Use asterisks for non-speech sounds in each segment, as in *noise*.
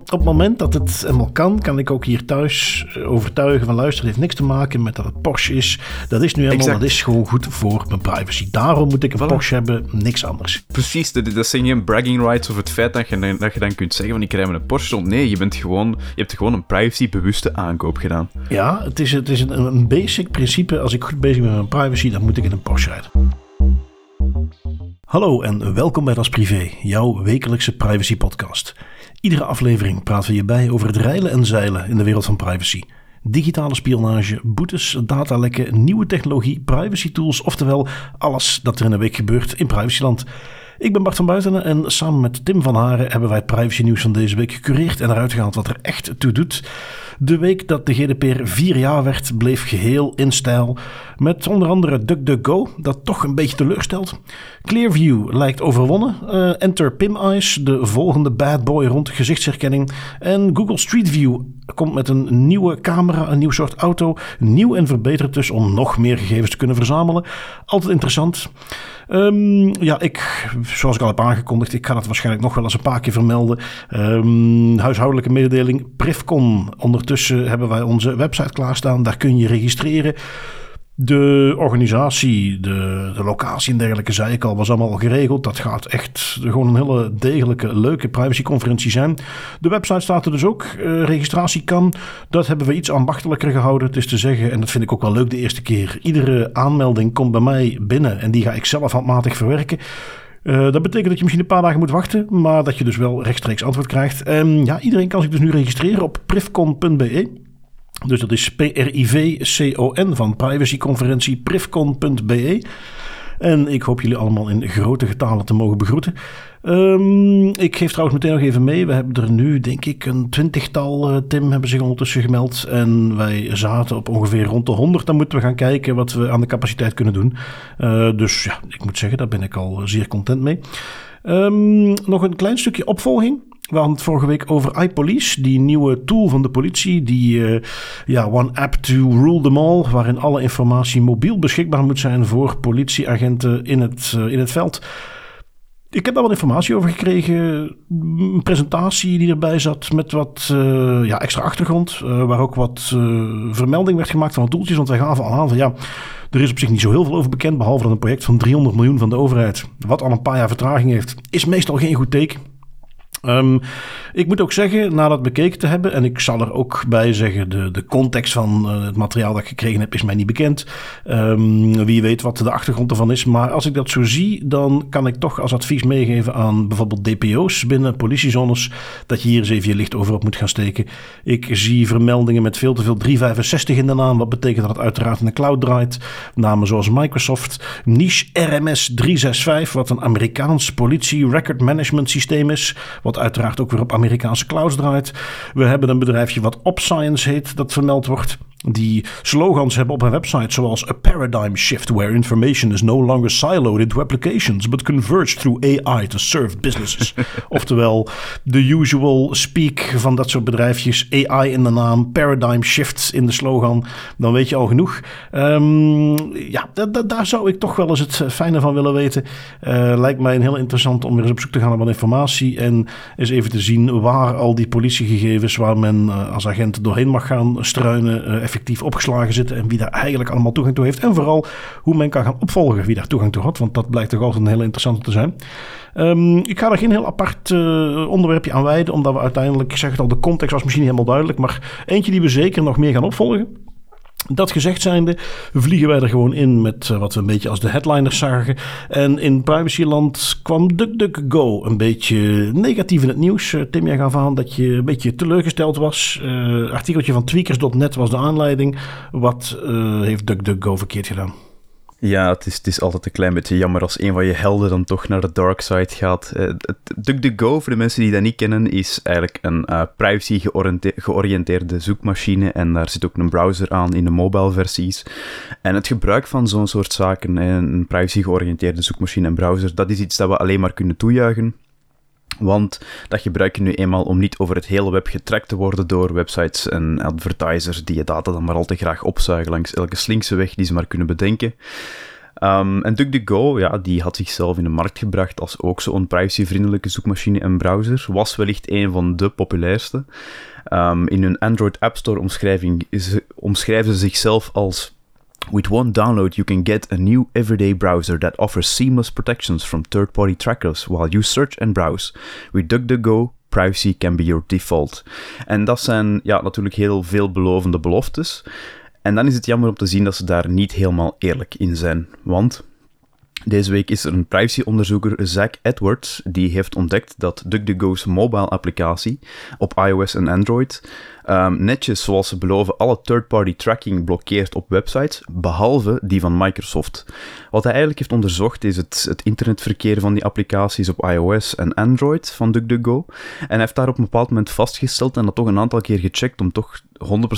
Op het moment dat het helemaal kan, kan ik ook hier thuis eh, overtuigen van luister, het heeft niks te maken met dat het Porsche is. Dat is nu helemaal, Exact. dat is gewoon goed voor mijn privacy. Daarom moet ik een Voilà. Porsche hebben, niks anders. Precies, dat, dat zijn geen bragging rights over het feit dat je, dan- dat je dan kunt zeggen van ik rij met een Porsche rond. Nee, je, bent gewoon, je hebt gewoon een privacy-bewuste aankoop gedaan. Ja, het is, het is een, een basic principe. Als ik goed bezig ben met mijn privacy, dan moet ik in een Porsche rijden. Hallo en welkom bij Das Privé, jouw wekelijkse privacy podcast. Iedere aflevering praten we je bij over het reilen en zeilen in de wereld van privacy. Digitale spionage, boetes, datalekken, nieuwe technologie, privacy tools, oftewel alles dat er in een week gebeurt in privacyland. Ik ben Bart van Buitenen en samen met Tim van Haren hebben wij het privacy nieuws van deze week gecureerd en eruit gehaald wat er echt toe doet. De week dat de GDPR vier jaar werd, bleef geheel in stijl. Met onder andere DuckDuckGo, dat toch een beetje teleurstelt. Clearview lijkt overwonnen. Eh, Enter PimEyes, de volgende bad boy rond gezichtsherkenning. En Google Street View komt met een nieuwe camera, een nieuw soort auto. Nieuw en verbeterd dus om nog meer gegevens te kunnen verzamelen. Altijd interessant. Ehm, ja, ik, zoals ik al heb aangekondigd, ik ga dat waarschijnlijk nog wel eens een paar keer vermelden. Ehm, huishoudelijke mededeling, Privcon. Ondertussen hebben wij onze website klaarstaan. Daar kun je registreren. De organisatie, de, de locatie en dergelijke, zei ik al, was allemaal al geregeld. Dat gaat echt gewoon een hele degelijke, leuke privacyconferentie zijn. De website staat er dus ook. Eh, registratie kan. Dat hebben we iets ambachtelijker gehouden. Het is te zeggen, en dat vind ik ook wel leuk de eerste keer. Iedere aanmelding komt bij mij binnen en die ga ik zelf handmatig verwerken. Eh, dat betekent dat je misschien een paar dagen moet wachten, maar dat je dus wel rechtstreeks antwoord krijgt. En ja, iedereen kan zich dus nu registreren op privcon.be. Dus dat is P-R-I-V-C-O-N van privacyconferentie privcon.be. En ik hoop jullie allemaal in grote getalen te mogen begroeten. Ehm, ik geef trouwens meteen nog even mee. We hebben er nu, denk ik, een twintigtal, eh, Tim, hebben zich ondertussen gemeld. En wij zaten op ongeveer rond de 100. Dan moeten we gaan kijken wat we aan de capaciteit kunnen doen. Eh, dus ja, ik moet zeggen, daar ben ik al zeer content mee. Ehm, nog een klein stukje opvolging. We hadden het vorige week over iPolice, die nieuwe tool van de politie. Die eh, ja, one app to rule them all, waarin alle informatie mobiel beschikbaar moet zijn voor politieagenten in het, eh, in het veld. Ik heb daar wat informatie over gekregen. Een presentatie die erbij zat met wat eh, ja, extra achtergrond. waar ook wat vermelding werd gemaakt van doeltjes. Want wij gaven al aan van ja, er is op zich niet zo heel veel over bekend. Behalve dat een project van 300 miljoen van de overheid, wat al een paar jaar vertraging heeft, is meestal geen goed teken. Ehm, ik moet ook zeggen, na dat bekeken te hebben, en ik zal er ook bij zeggen, de, de context van eh, het materiaal dat ik gekregen heb, is mij niet bekend. Ehm, wie weet wat de achtergrond ervan is. Maar als ik dat zo zie, dan kan ik toch als advies meegeven aan bijvoorbeeld DPO's binnen politiezones, dat je hier eens even je licht over op moet gaan steken. Ik zie vermeldingen met veel te veel 365 in de naam, wat betekent dat het uiteraard in de cloud draait. Namen zoals Microsoft, Niche RMS 365, wat een Amerikaans politie record management systeem is, wat uiteraard ook weer op Amerikaanse clouds draait. We hebben een bedrijfje wat OpScience heet, dat vermeld wordt. Die slogans hebben op hun website zoals a paradigm shift where information is no longer siloed into applications but converged through AI to serve businesses. *laughs* Oftewel de usual speak van dat soort bedrijfjes. AI in de naam, paradigm shifts in de slogan. Dan weet je al genoeg. Ehm, ja, da- da- daar zou ik toch wel eens het fijne van willen weten. Eh, lijkt mij een heel interessant om weer eens op zoek te gaan naar wat informatie. En eens even te zien waar al die politiegegevens waar men eh, als agent doorheen mag gaan struinen, eh, effectief opgeslagen zitten. En wie daar eigenlijk allemaal toegang toe heeft. En vooral hoe men kan gaan opvolgen wie daar toegang toe had. Want dat blijkt toch altijd een hele interessante te zijn. Ehm, ik ga er geen heel apart eh, onderwerpje aan wijden. Omdat we uiteindelijk, ik zeg het al, de context was misschien niet helemaal duidelijk. Maar eentje die we zeker nog meer gaan opvolgen. Dat gezegd zijnde vliegen wij er gewoon in met eh, wat we een beetje als de headliners zagen. En in privacyland kwam DuckDuckGo een beetje negatief in het nieuws. Eh, Tim, jij gaf aan dat je een beetje teleurgesteld was. Eh artikeltje van tweakers.net was de aanleiding. Wat eh, heeft DuckDuckGo verkeerd gedaan? Ja, het is, het is altijd een klein beetje jammer als een van je helden dan toch naar de dark side gaat. Eh, het- DuckDuckGo, voor de mensen die dat niet kennen, is eigenlijk een eh, privacy georiënte- georiënteerde zoekmachine. En daar zit ook een browser aan in de mobile versies. En het gebruik van zo'n soort zaken, eh, een privacy georiënteerde zoekmachine en browser, dat is iets dat we alleen maar kunnen toejuichen. Want dat gebruik je nu eenmaal om niet over het hele web getrackt te worden door websites en advertisers die je data dan maar al te graag opzuigen langs elke slinkse weg die ze maar kunnen bedenken. Um, en DuckDuckGo, ja, die had zichzelf in de markt gebracht als ook zo'n privacyvriendelijke zoekmachine en browser. Was wellicht een van de populairste. Um, in hun Android App Store omschrijving omschrijven ze zichzelf als With one download, you can get a new everyday browser that offers seamless protections from third party trackers while you search and browse. With DuckDuckGo, privacy can be your default. En dat zijn ja, natuurlijk heel veelbelovende beloftes. En dan is het jammer om te zien dat ze daar niet helemaal eerlijk in zijn. Want deze week is er een privacyonderzoeker, Zach Edwards, die heeft ontdekt dat DuckDuckGo's mobile applicatie op iOS en Android um, netjes, zoals ze beloven, alle third-party tracking blokkeert op websites, behalve die van Microsoft. Wat hij eigenlijk heeft onderzocht is het, het internetverkeer van die applicaties op iOS en Android van DuckDuckGo. En hij heeft daar op een bepaald moment vastgesteld en dat toch een aantal keer gecheckt om toch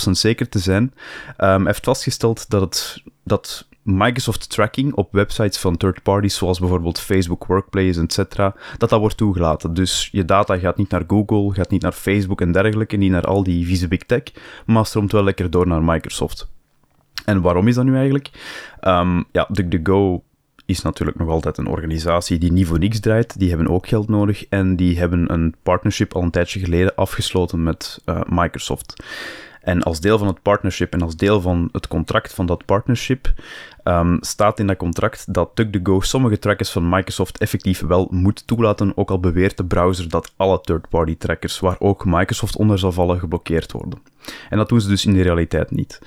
100% zeker te zijn. Um, hij heeft vastgesteld dat het dat Microsoft tracking op websites van third parties, zoals bijvoorbeeld Facebook Workplace, etc., dat dat wordt toegelaten. Dus je data gaat niet naar Google, gaat niet naar Facebook en dergelijke, niet naar al die vieze big tech, maar stroomt wel lekker door naar Microsoft. En waarom is dat nu eigenlijk? Um, ja, DuckDuckGo is natuurlijk nog altijd een organisatie die niet voor niks draait. Die hebben ook geld nodig en die hebben een partnership al een tijdje geleden afgesloten met uh, Microsoft. En als deel van het partnership en als deel van het contract van dat partnership um, staat in dat contract dat DuckDuckGo sommige trackers van Microsoft effectief wel moet toelaten, ook al beweert de browser dat alle third-party trackers, waar ook Microsoft onder zal vallen, geblokkeerd worden. En dat doen ze dus in de realiteit niet.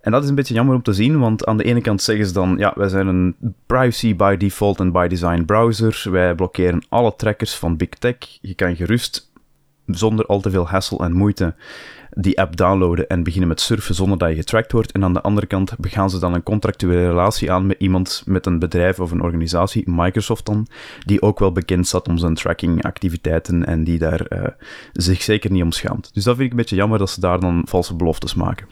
En dat is een beetje jammer om te zien, want aan de ene kant zeggen ze dan, ja, wij zijn een privacy by default en by design browser, wij blokkeren alle trackers van big tech, je kan gerust zonder al te veel hassle en moeite die app downloaden en beginnen met surfen zonder dat je getracked wordt. En aan de andere kant gaan ze dan een contractuele relatie aan met iemand, met een bedrijf of een organisatie, Microsoft dan, die ook wel bekend staat om zijn trackingactiviteiten en die daar uh, zich zeker niet om schaamt. Dus dat vind ik een beetje jammer dat ze daar dan valse beloftes maken.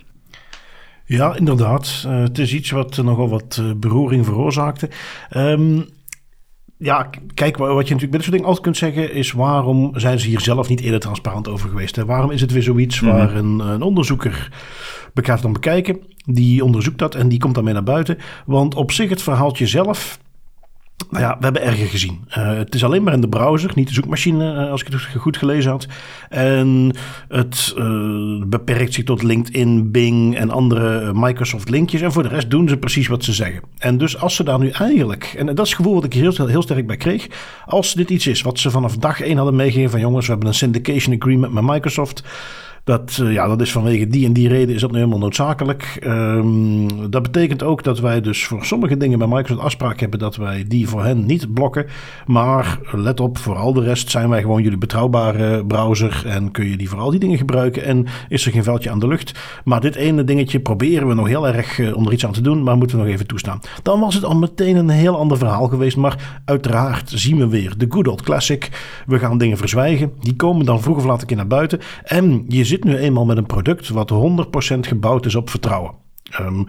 Ja, inderdaad. Uh, het is iets wat nogal wat uh, beroering veroorzaakte. Um, ja, kijk, wat je natuurlijk bij dit soort dingen altijd kunt zeggen is waarom zijn ze hier zelf niet eerder transparant over geweest? Hè? Waarom is het weer zoiets mm -hmm. waar een, een onderzoeker gaat dan bekijken, die onderzoekt dat en die komt daarmee naar buiten? Want op zich het verhaaltje zelf nou ja, we hebben erger gezien. Uh, het is alleen maar in de browser, niet de zoekmachine, uh, als ik het goed gelezen had. En het uh, beperkt zich tot LinkedIn, Bing en andere Microsoft linkjes. En voor de rest doen ze precies wat ze zeggen. En dus als ze daar nu eigenlijk, en dat is het gevoel wat ik hier heel, heel sterk bij kreeg. Als dit iets is wat ze vanaf dag één hadden meegegeven van jongens, we hebben een syndication agreement met Microsoft. Dat, uh, ja, dat is vanwege die en die reden is dat nu helemaal noodzakelijk. Um, dat betekent ook dat wij dus voor sommige dingen bij Microsoft afspraak hebben dat wij die voor hen niet blokken. Maar let op, voor al de rest zijn wij gewoon jullie betrouwbare browser en kun je die voor al die dingen gebruiken en is er geen veldje aan de lucht. Maar dit ene dingetje proberen we nog heel erg uh, om er iets aan te doen, maar moeten we nog even toestaan. Dan was het al meteen een heel ander verhaal geweest, maar uiteraard zien we weer de good old classic. We gaan dingen verzwijgen, die komen dan vroeg of laat een keer naar buiten en je zit nu eenmaal met een product wat 100% gebouwd is op vertrouwen. Um,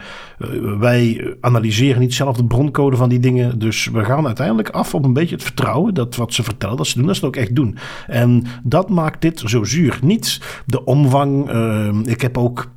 wij analyseren niet zelf de broncode van die dingen. Dus we gaan uiteindelijk af op een beetje het vertrouwen dat wat ze vertellen, dat ze doen, dat ze het ook echt doen. En dat maakt dit zo zuur. Niet de omvang. Uh, ik heb ook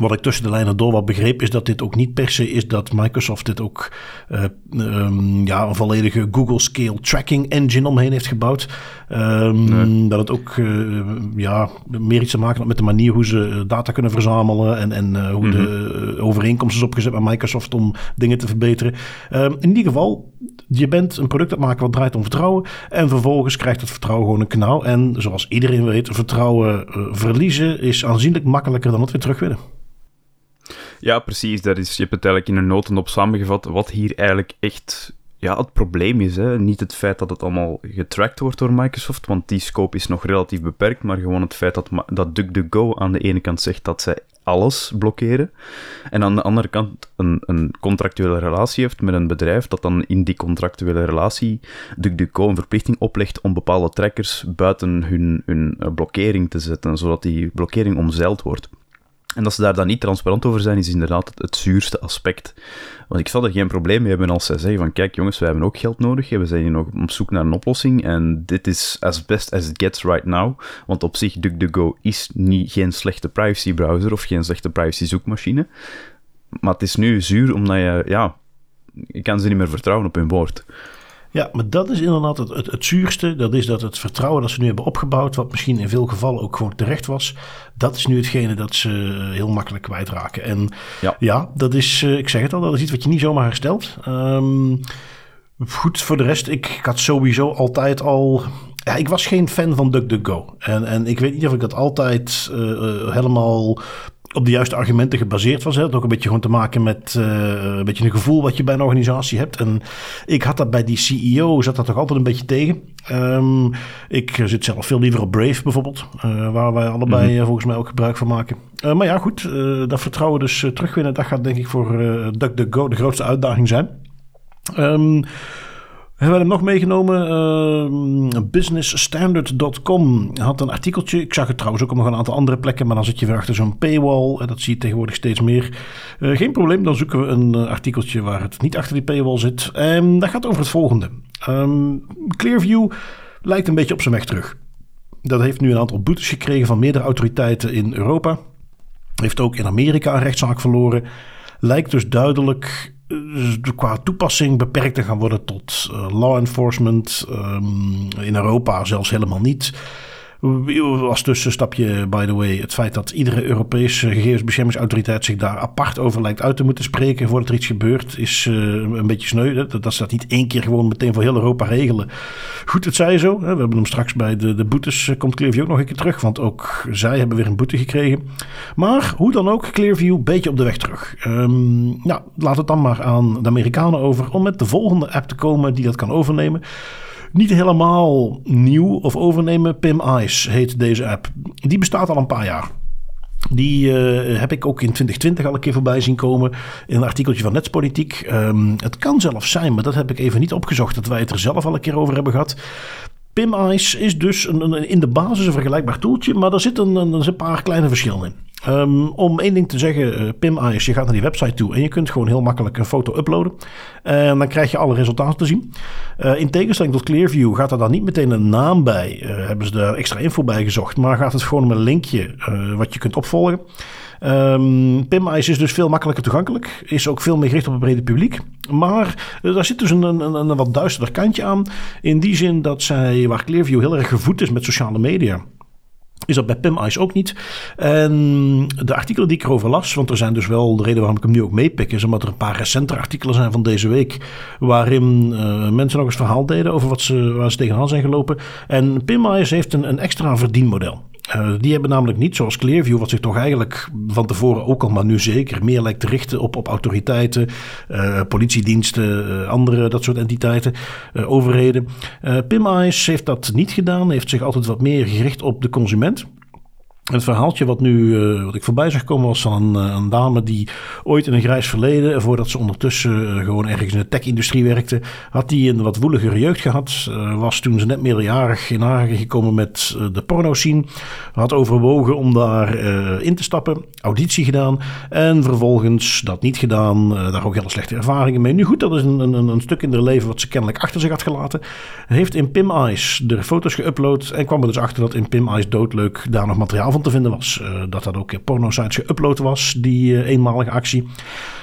wat ik tussen de lijnen door wat begreep, is dat dit ook niet per se is dat Microsoft dit ook uh, um, ja, een volledige Google Scale Tracking Engine omheen heeft gebouwd. Um, nee. Dat het ook uh, ja, meer iets te maken had met de manier hoe ze data kunnen verzamelen en, en uh, hoe mm -hmm. de overeenkomsten is opgezet met Microsoft om dingen te verbeteren. Um, in ieder geval, je bent een product het maken wat draait om vertrouwen en vervolgens krijgt het vertrouwen gewoon een knauw. En zoals iedereen weet, vertrouwen verliezen is aanzienlijk makkelijker dan het weer terug winnen. Ja, precies. Dat is, je hebt het eigenlijk in een notendop samengevat wat hier eigenlijk echt ja, het probleem is. Hè. Niet het feit dat het allemaal getracked wordt door Microsoft, want die scope is nog relatief beperkt, maar gewoon het feit dat, dat DuckDuckGo aan de ene kant zegt dat zij alles blokkeren, en aan de andere kant een, een contractuele relatie heeft met een bedrijf dat dan in die contractuele relatie DuckDuckGo een verplichting oplegt om bepaalde trackers buiten hun, hun blokkering te zetten, zodat die blokkering omzeild wordt. En dat ze daar dan niet transparant over zijn, is inderdaad het, zuurste aspect. Want ik zal er geen probleem mee hebben als zij zeggen van kijk jongens, wij hebben ook geld nodig, we zijn hier nog op zoek naar een oplossing en dit is as best as it gets right now. Want op zich, DuckDuckGo is niet, geen slechte privacy browser of geen slechte privacy zoekmachine. Maar het is nu zuur omdat je, ja, je kan ze niet meer vertrouwen op hun woord. Ja, maar dat is inderdaad het, het, het, zuurste. Dat is dat het vertrouwen dat ze nu hebben opgebouwd, wat misschien in veel gevallen ook gewoon terecht was, dat is nu hetgene dat ze heel makkelijk kwijtraken. En ja, ja dat is, eh, ik zeg het al, dat is iets wat je niet zomaar herstelt. Um, goed, voor de rest, ik, ik had sowieso altijd al ja, ik was geen fan van DuckDuckGo. En, en ik weet niet of ik dat altijd uh, helemaal op de juiste argumenten gebaseerd was. Het had ook een beetje gewoon te maken met uh, een beetje een gevoel wat je bij een organisatie hebt. En ik had dat bij die CEO, zat dat toch altijd een beetje tegen. Um, ik zit zelf veel liever op Brave bijvoorbeeld, uh, waar wij allebei mm -hmm. volgens mij ook gebruik van maken. Uh, maar ja, goed, dat vertrouwen dus terugwinnen, dat gaat denk ik voor DuckDuckGo de grootste uitdaging zijn. Um, hebben we hem nog meegenomen? Uh, businessstandard.com had een artikeltje. Ik zag het trouwens ook op nog een aantal andere plekken. Maar dan zit je weer achter zo'n paywall. En dat zie je tegenwoordig steeds meer. Uh, geen probleem, dan zoeken we een uh, artikeltje waar het niet achter die paywall zit. En dat gaat over het volgende. Um, Clearview lijkt een beetje op zijn weg terug. Dat heeft nu een aantal boetes gekregen van meerdere autoriteiten in Europa. Heeft ook in Amerika een rechtszaak verloren. Lijkt dus duidelijk qua toepassing beperkt te gaan worden tot uh, law enforcement. Um, in Europa zelfs helemaal niet. Als tussenstapje, by the way, het feit dat iedere Europese gegevensbeschermingsautoriteit zich daar apart over lijkt uit te moeten spreken voordat er iets gebeurt, is uh, een beetje sneu. Dat, dat ze dat niet één keer gewoon meteen voor heel Europa regelen. Goed, het zij zo. Hè. We hebben hem straks bij de, de boetes, uh, komt Clearview ook nog een keer terug, want ook zij hebben weer een boete gekregen. Maar hoe dan ook, Clearview beetje op de weg terug. Um, nou, laat het dan maar aan de Amerikanen over om met de volgende app te komen die dat kan overnemen. Niet helemaal nieuw of overnemen. Pim Ice heet deze app. Die bestaat al een paar jaar. Die uh, heb ik ook in 2020 al een keer voorbij zien komen in een artikeltje van Netspolitiek. Um, het kan zelfs zijn, maar dat heb ik even niet opgezocht, dat wij het er zelf al een keer over hebben gehad. Pim Ice is dus een, in de basis een vergelijkbaar toeltje, maar er zitten een paar kleine verschillen in. Um, om één ding te zeggen, uh, je gaat naar die website toe en je kunt gewoon heel makkelijk een foto uploaden. En dan krijg je alle resultaten te zien. Uh, in tegenstelling tot Clearview gaat er dan niet meteen een naam bij. Hebben ze daar extra info bij gezocht. Maar gaat het gewoon om een linkje wat je kunt opvolgen. Um, PimIce is dus veel makkelijker toegankelijk. Is ook veel meer gericht op het brede publiek. Maar daar zit dus een, een, een, wat duisterder kantje aan. In die zin dat zij, waar Clearview heel erg gevoed is met sociale media is dat bij PimIce ook niet. En de artikelen die ik erover las, want er zijn dus wel de reden waarom ik hem nu ook meepik, is omdat er een paar recente artikelen zijn van deze week, waarin uh, mensen nog eens verhaal deden over wat ze, waar ze tegenaan zijn gelopen. En PimIce heeft een, een extra verdienmodel. Uh, die hebben namelijk niet, zoals Clearview, wat zich toch eigenlijk van tevoren ook al, maar nu zeker, meer lijkt te richten op, op autoriteiten, uh, politiediensten, uh, andere dat soort entiteiten, overheden. PimEyes heeft dat niet gedaan, heeft zich altijd wat meer gericht op de consument. Het verhaaltje wat nu, uh, wat ik voorbij zag komen, was van een, een, dame die ooit in een grijs verleden, voordat ze ondertussen gewoon ergens in de tech-industrie werkte, had die een wat woeligere jeugd gehad. Was toen ze net meerderjarig in aanraking gekomen met de porno-scene. Had overwogen om daar in te stappen, auditie gedaan en vervolgens dat niet gedaan. daar ook hele slechte ervaringen mee. Nu goed, dat is een, een, een stuk in haar leven wat ze kennelijk achter zich had gelaten. Heeft in Pim Eyes de foto's geüpload en kwam er dus achter dat in Pim Eyes doodleuk daar nog materiaal te vinden was. Uh, dat dat ook in porno-sites geüpload was, die uh, eenmalige actie.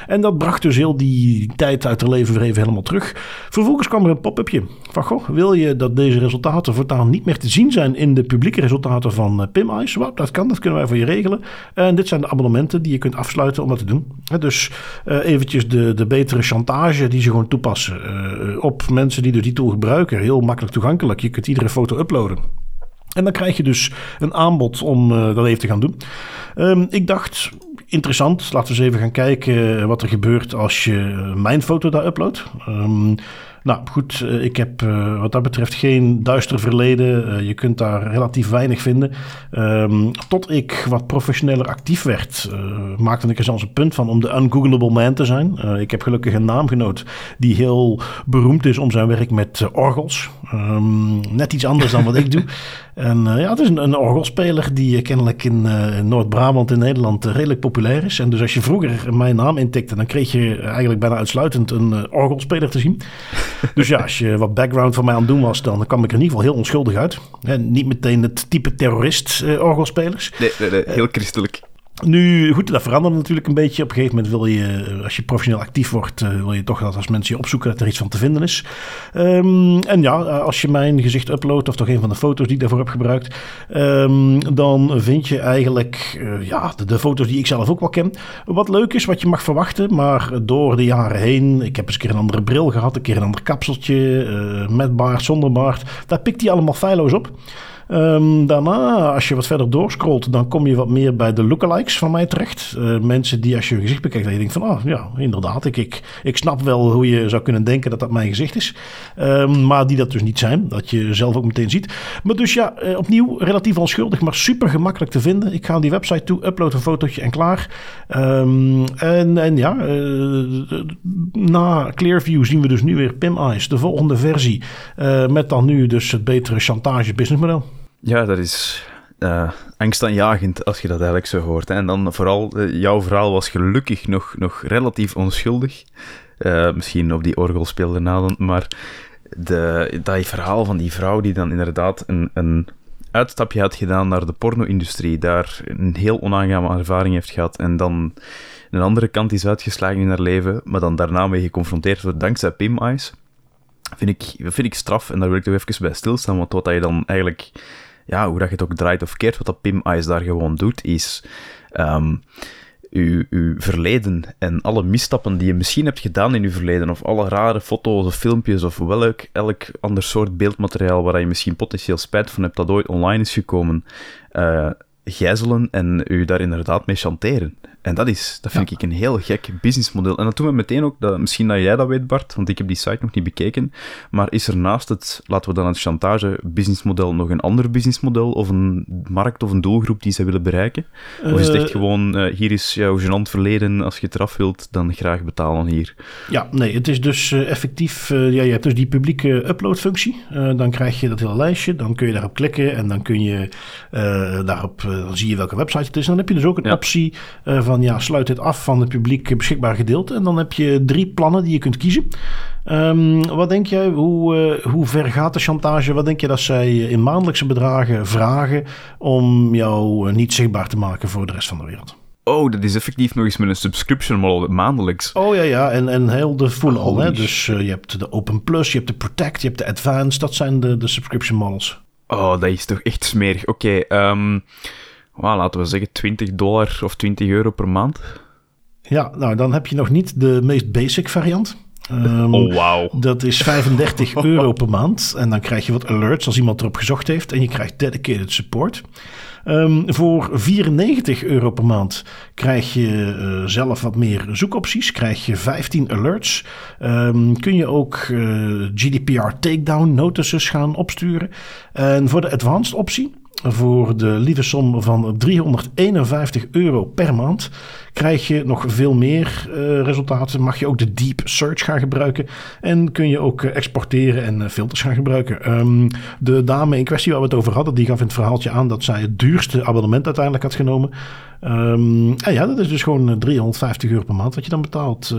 En dat bracht dus heel die tijd uit haar leven weer even helemaal terug. Vervolgens kwam er een pop-upje van, goh, wil je dat deze resultaten voortaan niet meer te zien zijn in de publieke resultaten van uh, Pim Ice? Well, dat kan, dat kunnen wij voor je regelen. En dit zijn de abonnementen die je kunt afsluiten om dat te doen. dus eventjes de, de betere chantage die ze gewoon toepassen op mensen die dus die tool gebruiken. Heel makkelijk toegankelijk. Je kunt iedere foto uploaden. En dan krijg je dus een aanbod om uh, dat even te gaan doen. Um, ik dacht, interessant, laten we eens even gaan kijken wat er gebeurt als je mijn foto daar uploadt. Um, nou goed, uh, ik heb wat dat betreft geen duister verleden. je kunt daar relatief weinig vinden. Um, tot ik wat professioneler actief werd, maakte ik er zelfs een punt van om de ungoogleable man te zijn. ik heb gelukkig een naamgenoot die heel beroemd is om zijn werk met orgels. Net iets anders dan wat ik doe. *laughs* En uh, ja, het is een, een orgelspeler die kennelijk in uh, Noord-Brabant in Nederland uh, redelijk populair is. En dus als je vroeger mijn naam intikte, dan kreeg je eigenlijk bijna uitsluitend een orgelspeler te zien. *laughs* dus ja, als je wat background van mij aan het doen was, dan kwam ik er in ieder geval heel onschuldig uit. En niet meteen het type terrorist orgelspelers. Nee, nee, nee heel christelijk. Nu, goed, dat verandert natuurlijk een beetje. Op een gegeven moment wil je, als je professioneel actief wordt, uh, wil je toch dat als mensen je opzoeken dat er iets van te vinden is. Um, en ja, als je mijn gezicht uploadt, of toch een van de foto's die ik daarvoor heb gebruikt, um, dan vind je eigenlijk ja, de, de, foto's die ik zelf ook wel ken. Wat leuk is, wat je mag verwachten, maar door de jaren heen, ik heb eens een keer een andere bril gehad, een keer een ander kapseltje, uh, met baard, zonder baard, daar pikt hij allemaal feilloos op. Um, daarna, als je wat verder doorscrollt, dan kom je wat meer bij de lookalikes van mij terecht. Uh, mensen die als je hun gezicht bekijkt, dat je van, ah ja, inderdaad, ik, ik, ik snap wel hoe je zou kunnen denken dat dat mijn gezicht is. Um, maar die dat dus niet zijn, dat je zelf ook meteen ziet. Maar dus ja, uh, opnieuw relatief onschuldig, maar super gemakkelijk te vinden. Ik ga aan die website toe, upload een fotootje en klaar. Um, en, en ja, uh, na Clearview zien we dus nu weer Pim Eyes, de volgende versie. met dan nu dus het betere chantage businessmodel. Ja, dat is uh, angstaanjagend als je dat eigenlijk zo hoort. Hè. En dan vooral, uh, jouw verhaal was gelukkig nog, nog relatief onschuldig. Uh, misschien op die orgel speelde na, maar de, dat verhaal van die vrouw die dan inderdaad een, een uitstapje had gedaan naar de porno-industrie, daar een heel onaangename ervaring heeft gehad en dan een andere kant is uitgeslagen in haar leven, maar dan daarna mee geconfronteerd wordt dankzij Pim Eyes, vind ik, vind ik straf en daar wil ik toch even bij stilstaan, want wat je dan eigenlijk ja, hoe dat je het ook draait of keert, wat dat Pim Ice daar gewoon doet, is um, uw, uw verleden en alle misstappen die je misschien hebt gedaan in uw verleden, of alle rare foto's of filmpjes of welk elk ander soort beeldmateriaal waar je misschien potentieel spijt van hebt dat ooit online is gekomen, uh, gijzelen en u daar inderdaad mee chanteren. En dat, is, dat vind ja. ik een heel gek businessmodel. En dat doen we meteen ook, dat, misschien dat jij dat weet Bart, want ik heb die site nog niet bekeken, maar is er naast het, laten we dan het chantage businessmodel, nog een ander businessmodel of een markt of een doelgroep die ze willen bereiken? Of is het echt gewoon, uh, hier is jouw gênant verleden, als je het eraf wilt, dan graag betalen hier? Ja, nee, het is dus uh, effectief, ja, je hebt dus die publieke uploadfunctie, dan krijg je dat hele lijstje, dan kun je daarop klikken en dan kun je daarop, dan zie je welke website het is. En dan heb je dus ook een ja. optie van van ja, sluit dit af van het publiek beschikbaar gedeelte. En dan heb je drie plannen die je kunt kiezen. Um, wat denk jij, hoe, uh, hoe ver gaat de chantage? Wat denk je dat zij in maandelijkse bedragen vragen om jou niet zichtbaar te maken voor de rest van de wereld? Oh, dat is effectief nog eens met een subscription model maandelijks. Oh ja, ja. En, en heel de full al. Hè? Dus uh, je hebt de Open Plus, je hebt de Protect, je hebt de Advanced. Dat zijn de, de subscription models. Oh, dat is toch echt smerig. Oké, okay, um, well, laten we zeggen 20 dollar of 20 euro per maand. Ja, nou dan heb je nog niet de meest basic variant. Um, oh, wow. Dat is 35 *laughs* euro per maand. En dan krijg je wat alerts als iemand erop gezocht heeft. En je krijgt dedicated support. Um, voor 94 euro per maand krijg je uh, zelf wat meer zoekopties. Krijg je 15 alerts. Um, kun je ook uh, GDPR takedown notices gaan opsturen. En voor de advanced optie voor de lieve som van 351 euro per maand krijg je nog veel meer uh, resultaten. Mag je ook de Deep Search gaan gebruiken. En kun je ook uh, exporteren en uh, filters gaan gebruiken. Um, de dame in kwestie waar we het over hadden, die gaf in het verhaaltje aan dat zij het duurste abonnement uiteindelijk had genomen. En ja, dat is dus gewoon 350 euro per maand wat je dan betaalt.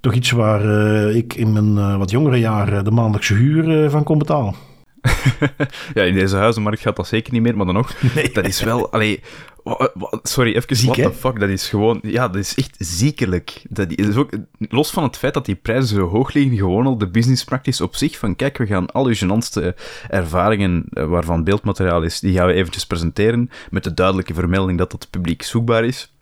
toch iets waar ik in mijn wat jongere jaren de maandelijkse huur van kon betalen. *laughs* ja, in deze huizenmarkt gaat dat zeker niet meer, maar dan nog, *laughs* nee. dat is wel... Allee, sorry, even, Ziek, what the fuck, dat is gewoon... Ja, dat is echt ziekelijk. Dat is ook, los van het feit dat die prijzen zo hoog liggen, gewoon al de business practice op zich, van kijk, we gaan al uw genantste ervaringen, eh, waarvan beeldmateriaal is, die gaan we eventjes presenteren, met de duidelijke vermelding dat dat publiek zoekbaar is.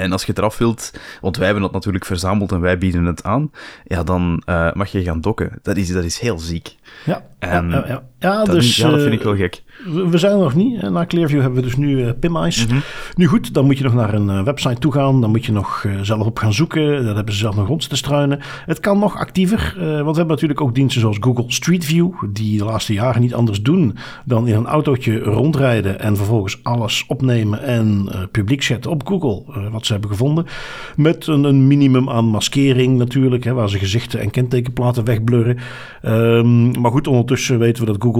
En als je het eraf wilt, want wij hebben dat natuurlijk verzameld en wij bieden het aan, ja, dan uh, mag je gaan dokken. Dat is, dat is heel ziek. Ja, en ja, ja, ja. Dat, dus, ja, dat vind ik wel gek. We zijn er nog niet. Na Clearview hebben we dus nu uh, PimEyes. Mm -hmm. Nu goed, dan moet je nog naar een uh, website toe gaan. Dan moet je nog uh, zelf op gaan zoeken. Dat hebben ze zelf nog rond te struinen. Het kan nog actiever. want we hebben natuurlijk ook diensten zoals Google Street View. Die de laatste jaren niet anders doen dan in een autootje rondrijden. En vervolgens alles opnemen en publiek zetten op Google. wat ze hebben gevonden. Met een, een minimum aan maskering natuurlijk. Hè, waar ze gezichten en kentekenplaten wegblurren. Um, maar goed, ondertussen weten we dat Google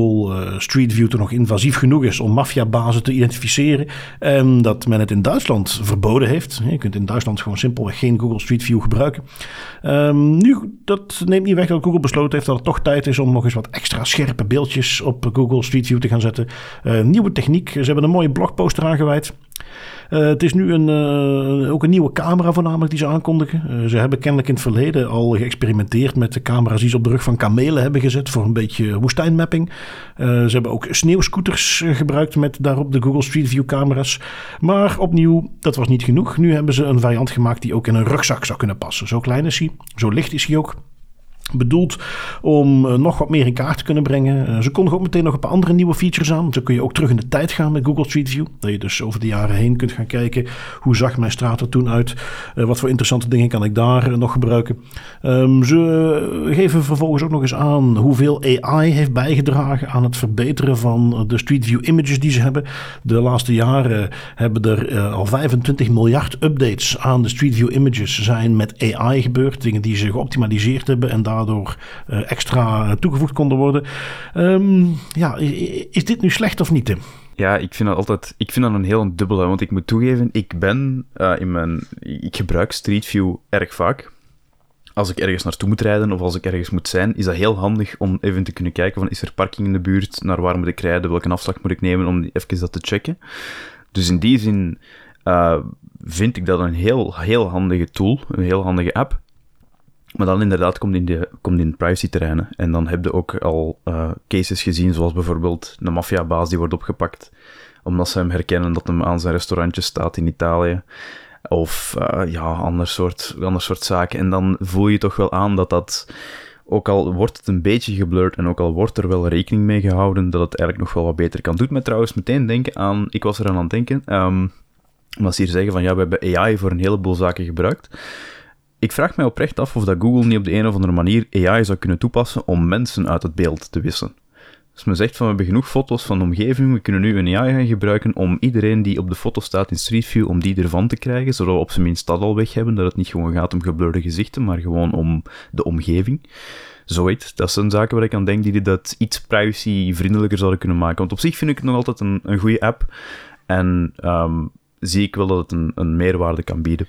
Street View er nog invasief genoeg is om maffiabazen te identificeren. En dat men het in Duitsland verboden heeft. Je kunt in Duitsland gewoon simpelweg geen Google Street View gebruiken. Um, nu, dat neemt niet weg dat Google besloten heeft dat het toch tijd is om nog eens wat extra scherpe beeldjes op Google Street View te gaan zetten. Uh, nieuwe techniek. Ze hebben een mooie blogpost eraan gewijd. Het is nu een, ook een nieuwe camera voornamelijk die ze aankondigen. ze hebben kennelijk in het verleden al geëxperimenteerd met de camera's die ze op de rug van kamelen hebben gezet voor een beetje woestijnmapping. ze hebben ook sneeuwscooters gebruikt met daarop de Google Street View camera's. Maar opnieuw, dat was niet genoeg. Nu hebben ze een variant gemaakt die ook in een rugzak zou kunnen passen. Zo klein is hij, zo licht is hij ook bedoeld om eh, nog wat meer in kaart te kunnen brengen. Uh, ze kondigen ook meteen nog een paar andere nieuwe features aan. Zo kun je ook terug in de tijd gaan met Google Street View. Dat je dus over de jaren heen kunt gaan kijken. Hoe zag mijn straat er toen uit? Uh, wat voor interessante dingen kan ik daar nog gebruiken? Um, ze geven vervolgens ook nog eens aan hoeveel AI heeft bijgedragen aan het verbeteren van de Street View images die ze hebben. De laatste jaren hebben er al 25 miljard updates aan de Street View images zijn met AI gebeurd. Dingen die ze geoptimaliseerd hebben en daar daardoor uh, extra toegevoegd konden worden. Um, ja, is dit nu slecht of niet? Ja, ik vind dat altijd ik vind dat een heel dubbele. Want ik moet toegeven, ik ben uh, in mijn. Ik gebruik Street View erg vaak. Als ik ergens naartoe moet rijden of als ik ergens moet zijn, is dat heel handig om even te kunnen kijken van is er parking in de buurt, naar waar moet ik rijden, welke afslag moet ik nemen om even dat te checken. Dus in die zin vind ik dat een heel, heel handige tool, een heel handige app. Maar dan inderdaad komt in, de, komt in privacy-terreinen. En dan heb je ook al uh, cases gezien, zoals bijvoorbeeld een maffiabaas die wordt opgepakt omdat ze hem herkennen dat hem aan zijn restaurantje staat in Italië. Of uh, ja, ander soort, ander soort zaken. En dan voel je toch wel aan dat dat, ook al wordt het een beetje geblurred en ook al wordt er wel rekening mee gehouden, dat het eigenlijk nog wel wat beter kan. Doet me trouwens meteen denken aan, ik was er aan het denken, omdat ze hier zeggen van ja, we hebben AI voor een heleboel zaken gebruikt ik vraag mij oprecht af of dat Google niet op de een of andere manier AI zou kunnen toepassen om mensen uit het beeld te wissen. Dus men zegt van we hebben genoeg foto's van de omgeving, we kunnen nu een AI gaan gebruiken om iedereen die op de foto staat in Street View, om die ervan te krijgen, zodat we op zijn minst dat al weg hebben, dat het niet gewoon gaat om geblurde gezichten, maar gewoon om de omgeving. Zoiets, dat zijn zaken waar ik aan denk die dat iets privacy-vriendelijker zouden kunnen maken. Want op zich vind ik het nog altijd een, een goede app en um, zie ik wel dat het een, een meerwaarde kan bieden.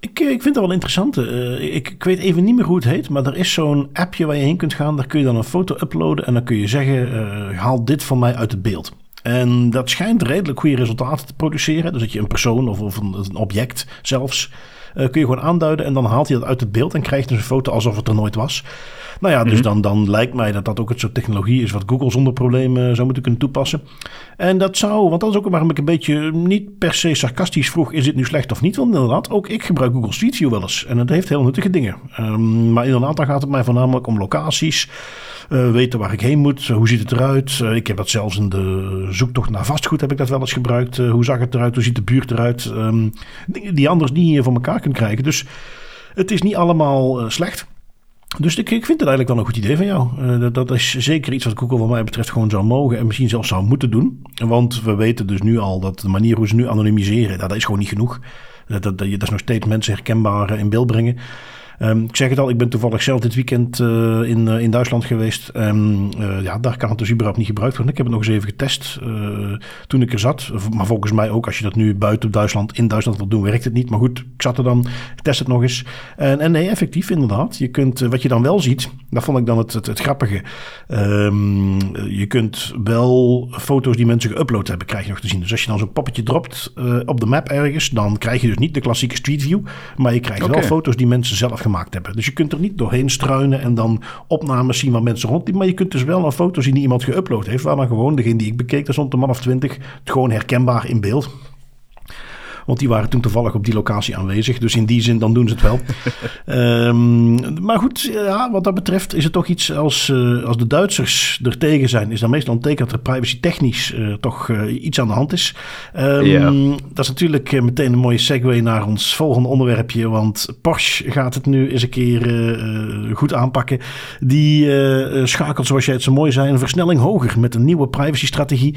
Ik, eh, ik vind het wel interessant. Uh, ik, ik, weet even niet meer hoe het heet, maar er is zo'n appje waar je heen kunt gaan. Daar kun je dan een foto uploaden en dan kun je zeggen: uh, haal dit van mij uit het beeld. En dat schijnt redelijk goede resultaten te produceren. Dus dat je een persoon of, of een, object zelfs kun je gewoon aanduiden en dan haalt hij dat uit het beeld en krijgt dus een foto alsof het er nooit was. Nou ja, dus mhm. dan, dan lijkt mij dat dat ook het soort technologie is wat Google zonder problemen zou moeten kunnen toepassen. En dat zou, want dat is ook waarom ik een beetje niet per se sarcastisch vroeg, is dit nu slecht of niet? Want inderdaad, ook ik gebruik Google Street View wel eens. En dat heeft heel nuttige dingen. Um, maar inderdaad, dan gaat het mij voornamelijk om locaties. Uh, weten waar ik heen moet. hoe ziet het eruit? Uh, ik heb dat zelfs in de zoektocht naar vastgoed heb ik dat wel eens gebruikt. Hoe zag het eruit? Hoe ziet de buurt eruit? Um, dingen die anders niet voor elkaar kunt krijgen. Dus het is niet allemaal slecht. Dus ik, ik vind het eigenlijk wel een goed idee van jou. Uh, dat, dat, is zeker iets wat Google wat mij betreft gewoon zou mogen en misschien zelfs zou moeten doen. Want we weten dus nu al dat de manier hoe ze nu anonymiseren, dat is gewoon niet genoeg. Dat, dat, dat, dat is nog steeds mensen herkenbaar in beeld brengen. Um, ik zeg het al, ik ben toevallig zelf dit weekend uh, in, uh, in Duitsland geweest. Um, ja, daar kan het dus überhaupt niet gebruikt worden. Ik heb het nog eens even getest toen ik er zat. Maar volgens mij ook, als je dat nu buiten Duitsland, in Duitsland wil doen, werkt het niet. Maar goed, ik zat er dan, ik test het nog eens. En, en nee, effectief inderdaad. Je kunt, wat je dan wel ziet, dat vond ik dan het, het, het grappige. Um, je kunt wel foto's die mensen geüpload hebben, krijg je nog te zien. Dus als je dan zo'n poppetje dropt op de map ergens, dan krijg je dus niet de klassieke Street View. Maar je krijgt okay. wel foto's die mensen zelf Dus je kunt er niet doorheen struinen en dan opnames zien waar mensen rond. Maar je kunt dus wel een foto zien die iemand geüpload heeft. Waar dan gewoon degene die ik bekeek, dat stond een man of twintig, gewoon herkenbaar in beeld. Want die waren toen toevallig op die locatie aanwezig. Dus in die zin, dan doen ze het wel. um, *laughs* maar goed, ja, wat dat betreft is het toch iets als, uh, als de Duitsers er tegen zijn. Is dan meestal een teken dat er privacy technisch uh, toch uh, iets aan de hand is. Um, yeah. Dat is natuurlijk meteen een mooie segue naar ons volgende onderwerpje. Want Porsche gaat het nu eens een keer goed aanpakken. Die schakelt, zoals jij het zo mooi zei, een versnelling hoger met een nieuwe privacy strategie.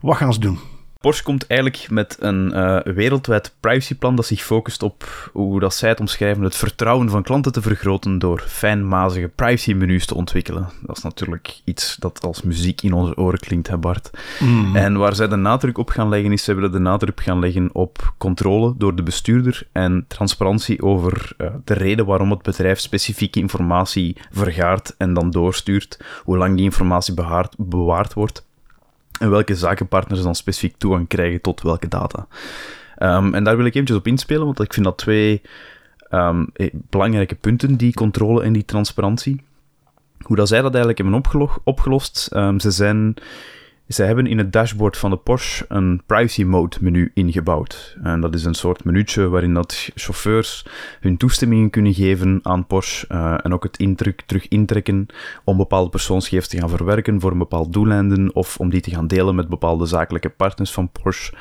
Wat gaan ze doen? Porsche komt eigenlijk met een uh, wereldwijd privacyplan dat zich focust op, hoe dat zij het omschrijven, het vertrouwen van klanten te vergroten door fijnmazige privacy-menus te ontwikkelen. Dat is natuurlijk iets dat als muziek in onze oren klinkt, hè Bart. Mm. En waar zij de nadruk op gaan leggen, is ze willen de nadruk gaan leggen op controle door de bestuurder en transparantie over uh, de reden waarom het bedrijf specifieke informatie vergaart en dan doorstuurt, hoe lang die informatie behaard, bewaard wordt en welke zakenpartners dan specifiek toegang krijgen tot welke data. Ehm, en daar wil ik eventjes op inspelen, want ik vind dat twee um, belangrijke punten, die controle en die transparantie. Hoe dat zij dat eigenlijk hebben opgelost, um, ze zijn zij hebben in het dashboard van de Porsche een privacy mode menu ingebouwd. En dat is een soort minuutje waarin dat chauffeurs hun toestemmingen kunnen geven aan Porsche uh, en ook het indruk terug intrekken om bepaalde persoonsgegevens te gaan verwerken voor een bepaald doeleinden of om die te gaan delen met bepaalde zakelijke partners van Porsche.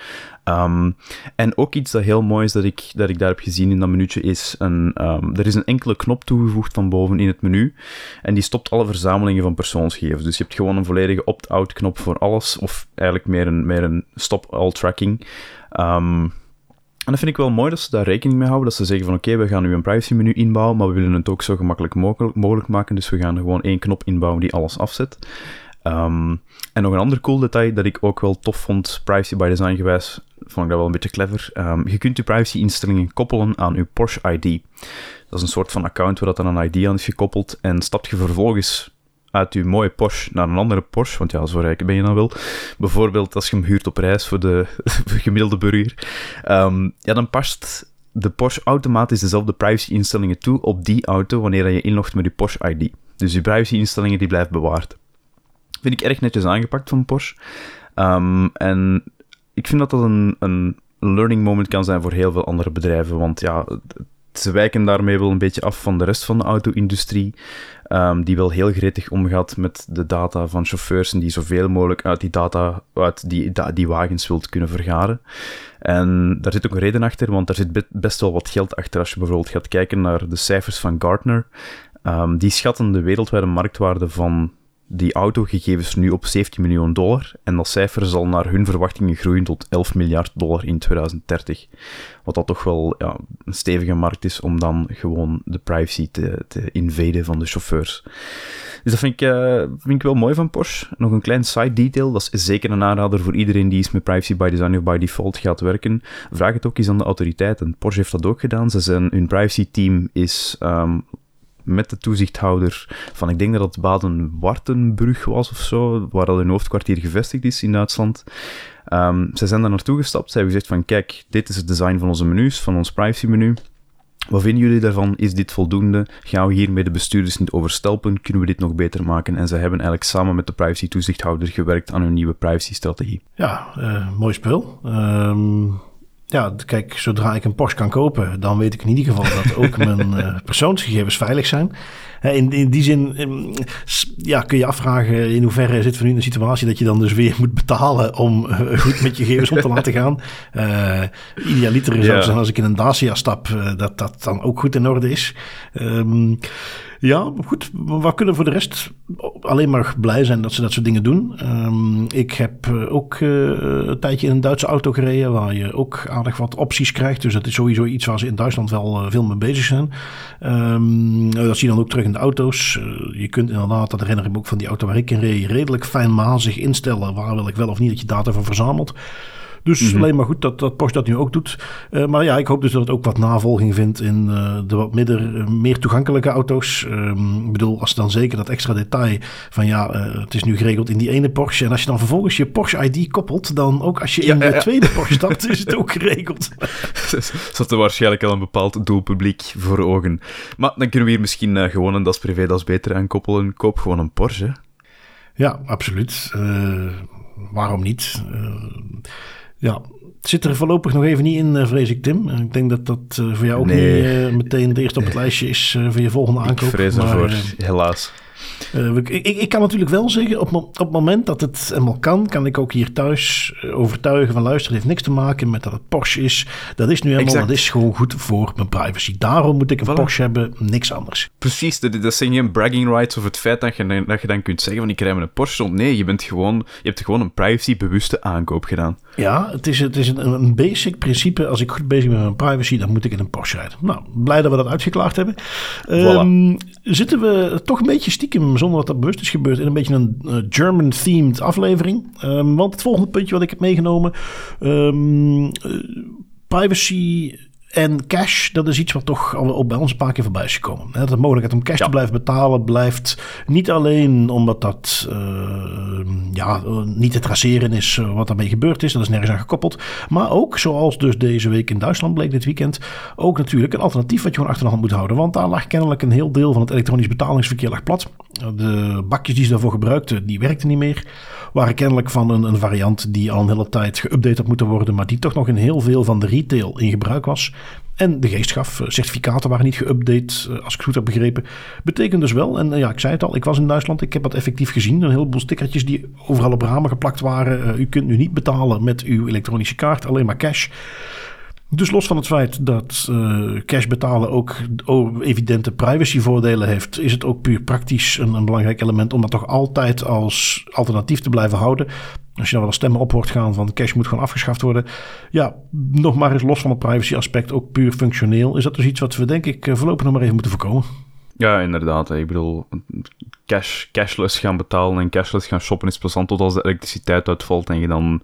Um, en ook iets dat heel mooi is dat ik, dat ik daar heb gezien in dat minuutje is, een, um, er is een enkele knop toegevoegd van boven in het menu en die stopt alle verzamelingen van persoonsgegevens. Dus je hebt gewoon een volledige opt-out knop voor alles, of eigenlijk meer een, meer een stop-all tracking. Um, en dat vind ik wel mooi dat ze daar rekening mee houden. Dat ze zeggen van oké, we gaan nu een privacy menu inbouwen, maar we willen het ook zo gemakkelijk mogelijk maken. Dus we gaan gewoon één knop inbouwen die alles afzet. En nog een ander cool detail dat ik ook wel tof vond, privacy by design gewijs, vond ik dat wel een beetje clever. Um, je kunt je privacy-instellingen koppelen aan je Porsche ID. Dat is een soort van account waar dat dan een ID aan is gekoppeld. En stapt je vervolgens uit je mooie Porsche naar een andere Porsche, want ja, zo rijk ben je dan wel. Bijvoorbeeld als je hem huurt op reis voor de, *laughs* gemiddelde burger. Um, ja, dan past de Porsche automatisch dezelfde privacy-instellingen toe op die auto wanneer je inlogt met je Porsche ID. Dus je privacy-instellingen die blijven bewaard. Vind ik erg netjes aangepakt van Porsche. Um, en ik vind dat dat een, een learning moment kan zijn voor heel veel andere bedrijven. Want ja, ze wijken daarmee wel een beetje af van de rest van de auto-industrie. Um, die wel heel gretig omgaat met de data van chauffeurs en die zoveel mogelijk uit die data, uit die, die wagens wilt kunnen vergaren. En daar zit ook een reden achter, want daar zit best wel wat geld achter als je bijvoorbeeld gaat kijken naar de cijfers van Gartner. Um, die schatten de wereldwijde marktwaarde van die autogegevens nu op 17 miljoen dollar en dat cijfer zal naar hun verwachtingen groeien tot 11 miljard dollar in 2030. Wat dat toch wel ja, een stevige markt is om dan gewoon de privacy te, te invaden van de chauffeurs. Dus dat vind ik, uh, vind ik wel mooi van Porsche. Nog een klein side detail, dat is zeker een aanrader voor iedereen die eens met privacy by design of by default gaat werken. Vraag het ook eens aan de autoriteiten. Porsche heeft dat ook gedaan. Ze zijn, hun privacy team is um, met de toezichthouder van, ik denk dat het Baden-Wartenburg was of zo, waar dat hun hoofdkwartier gevestigd is in Duitsland. Um, zij zijn daar naartoe gestapt. Zij hebben gezegd van, kijk, dit is het design van onze menus, van ons privacy menu. Wat vinden jullie daarvan? Is dit voldoende? Gaan we hier met de bestuurders niet overstelpen? Kunnen we dit nog beter maken? En ze hebben eigenlijk samen met de privacy-toezichthouder gewerkt aan hun nieuwe privacy-strategie. Ja, uh, mooi speel. Um, ja, kijk, zodra ik een Porsche kan kopen, dan weet ik in ieder geval dat ook *laughs* mijn uh, persoonsgegevens veilig zijn. In, in die zin ja, kun je afvragen in hoeverre zitten we nu in een situatie dat je dan dus weer *laughs* moet betalen om uh, goed met je gegevens om te laten gaan. Uh, idealiter is ja. als ik in een Dacia stap, dat dat dan ook goed in orde is. Um, ja, goed. We kunnen voor de rest alleen maar blij zijn dat ze dat soort dingen doen. Um, ik heb eh, ook uh, een tijdje in een Duitse auto gereden, waar je ook aardig wat opties krijgt. Dus dat is sowieso iets waar ze in Duitsland wel uh, veel mee bezig zijn. Um, dat zie je dan ook terug in de auto's. je kunt inderdaad, dat herinner ik me ook van die auto waar ik in reed, redelijk fijnmazig instellen waar wil ik wel of niet dat je data van verzamelt. Dus mm -hmm. alleen maar goed dat, dat Porsche dat nu ook doet. Uh, maar ja, ik hoop dus dat het ook wat navolging vindt in uh, de wat midder, uh, meer toegankelijke auto's. Um, ik bedoel, als dan zeker dat extra detail van ja, het is nu geregeld in die ene Porsche. En als je dan vervolgens je Porsche ID koppelt, dan ook als je ja, in de tweede Porsche stapt, is het ook geregeld. *laughs* Zat er waarschijnlijk al een bepaald doelpubliek voor ogen. Maar dan kunnen we hier misschien gewoon een das privé, das beter aan koppelen. Koop gewoon een Porsche. Ja, absoluut. waarom niet? Ja, het zit er voorlopig nog even niet in, uh, vrees ik, Tim. Ik denk dat dat uh, voor jou ook nee. niet uh, meteen de eerste op het lijstje is voor je volgende aankoop. Ik vrees ervoor, helaas. Uh, ik, ik, ik, kan natuurlijk wel zeggen, op, op het moment dat het helemaal kan, kan ik ook hier thuis overtuigen van luister, het heeft niks te maken met dat het Porsche is. Dat is nu helemaal, exact. dat is gewoon goed voor mijn privacy. Daarom moet ik een voilà. Porsche hebben, niks anders. Precies, dat, dat zijn geen bragging rights of het feit dat je, dat je dan kunt zeggen van ik rij met een Porsche. Nee, je, bent gewoon, je hebt gewoon een privacy-bewuste aankoop gedaan. Ja, het is, het is een, een, basic principe. Als ik goed bezig ben met mijn privacy, dan moet ik in een Porsche rijden. Nou, blij dat we dat uitgeklaard hebben. Voilà. Um, zitten we toch een beetje stiekem zonder dat dat bewust is gebeurd, in een beetje een uh, German-themed aflevering. Um, want het volgende puntje wat ik heb meegenomen: um, uh, privacy En cash, dat is iets wat toch al bij ons een paar keer voorbij is gekomen. De mogelijkheid om cash te blijven betalen blijft niet alleen omdat dat uh, ja, niet te traceren is wat daarmee gebeurd is. Dat is nergens aan gekoppeld. Maar ook, zoals dus deze week in Duitsland bleek dit weekend, ook natuurlijk een alternatief wat je gewoon achter de hand moet houden. Want daar lag kennelijk een heel deel van het elektronisch betalingsverkeer lag plat. De bakjes die ze daarvoor gebruikten, die werkten niet meer. Waren kennelijk van een, een variant die al een hele tijd geüpdate had moeten worden, maar die toch nog in heel veel van de retail in gebruik was. En de geest gaf, eh, certificaten waren niet geüpdate, eh, als ik het goed heb begrepen. Betekent dus wel, en eh, ja, ik zei het al, ik was in Duitsland, ik heb dat effectief gezien. Een heleboel stickertjes die overal op ramen geplakt waren. u kunt nu niet betalen met uw elektronische kaart, alleen maar cash. Dus los van het feit dat uh, cash betalen ook evidente privacyvoordelen heeft, is het ook puur praktisch een, een, belangrijk element om dat toch altijd als alternatief te blijven houden. Als je dan wel stemmen op hoort gaan van cash moet gewoon afgeschaft worden. Ja, nog maar eens los van het privacy aspect, ook puur functioneel, is dat dus iets wat we denk ik voorlopig nog maar even moeten voorkomen. Ja, inderdaad. Ik bedoel, cash, cashless gaan betalen en cashless gaan shoppen is plezant tot als de elektriciteit uitvalt en je dan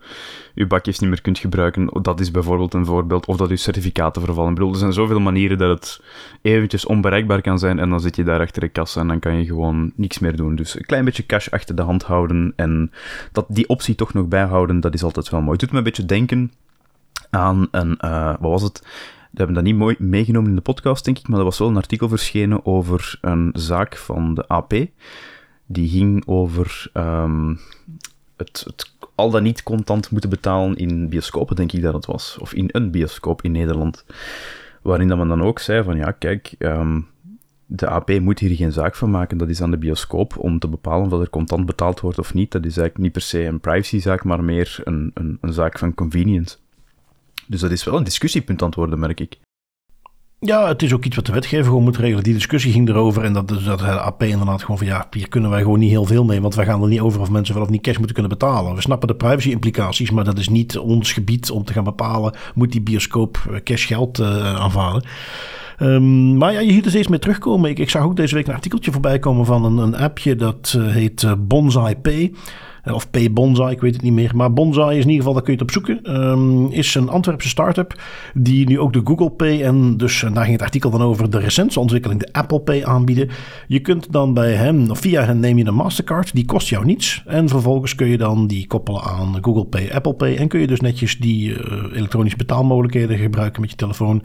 je bakjes niet meer kunt gebruiken. Dat is bijvoorbeeld een voorbeeld. Of dat je certificaten vervallen. Ik bedoel, er zijn zoveel manieren dat het eventjes onbereikbaar kan zijn en dan zit je daar achter de kassa en dan kan je gewoon niks meer doen. Dus een klein beetje cash achter de hand houden en dat, die optie toch nog bijhouden, dat is altijd wel mooi. Het doet me een beetje denken aan een, uh, wat was het? We hebben dat niet mooi meegenomen in de podcast, denk ik, maar er was wel een artikel verschenen over een zaak van de AP. Die ging over um, het, het, al dan niet contant moeten betalen in bioscopen, denk ik dat het was. Of in een bioscoop in Nederland. Waarin dat men dan ook zei van, ja, kijk, um, de AP moet hier geen zaak van maken. Dat is aan de bioscoop om te bepalen of er contant betaald wordt of niet. Dat is eigenlijk niet per se een privacyzaak, maar meer een, een, een zaak van convenience. Dus dat is wel een discussiepunt aan worden, merk ik. Ja, het is ook iets wat de wetgever gewoon moet regelen. Die discussie ging erover en dat, dat de AP inderdaad gewoon van ja, hier kunnen wij gewoon niet heel veel mee, want wij gaan er niet over of mensen wel of niet cash moeten kunnen betalen. We snappen de privacy implicaties, maar dat is niet ons gebied om te gaan bepalen, moet die bioscoop eh, cash geld uh, maar ja, je ziet er steeds meer terugkomen. Ik, ik, zag ook deze week een artikeltje voorbij komen van een, een appje dat uh, heet Bonsai Pay. Eh, of P ik weet het niet meer. Maar Bonsai is in ieder geval, daar kun je het op zoeken. Um, is een Antwerpse start-up die nu ook de Google Pay en dus daar ging het artikel dan over de recente ontwikkeling, de Apple Pay aanbieden. Je kunt dan bij hem, of via hen neem je een Mastercard, die kost jou niets. En vervolgens kun je dan die koppelen aan Google Pay, Apple Pay. En kun je dus netjes die uh, elektronische betaalmogelijkheden gebruiken met je telefoon.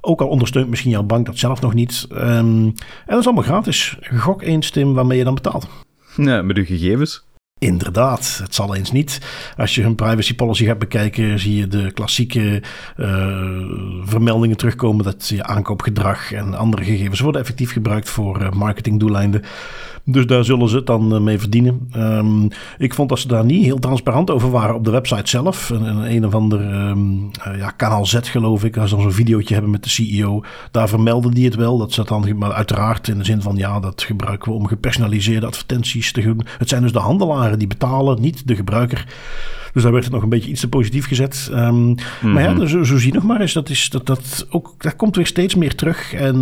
Ook al ondersteunt misschien jouw bank dat zelf nog niet. Um, en dat is allemaal gratis. Gok eens, Tim, waarmee je dan betaalt. Ja, met uw gegevens. Inderdaad, het zal eens niet. Als je hun privacy policy gaat bekijken, zie je de klassieke uh, vermeldingen terugkomen dat je aankoopgedrag en andere gegevens worden effectief gebruikt voor uh, marketingdoeleinden. Dus daar zullen ze het dan uh, mee verdienen. Um, ik vond dat ze daar niet heel transparant over waren op de website zelf. Een, een, of ander um, ja, kanaal Z geloof ik, als ze dan zo'n videootje hebben met de CEO. Daar vermelden die het wel. Dat ze dan, maar uiteraard in de zin van ja, dat gebruiken we om gepersonaliseerde advertenties te doen. Het zijn dus de handelaren die betalen, niet de gebruiker. Dus daar werd het nog een beetje iets te positief gezet. Um, mm -hmm. Maar ja, mhm. zo, zo zie je nog maar eens. Dat, is, dat, dat, ook, dat komt weer steeds meer terug. En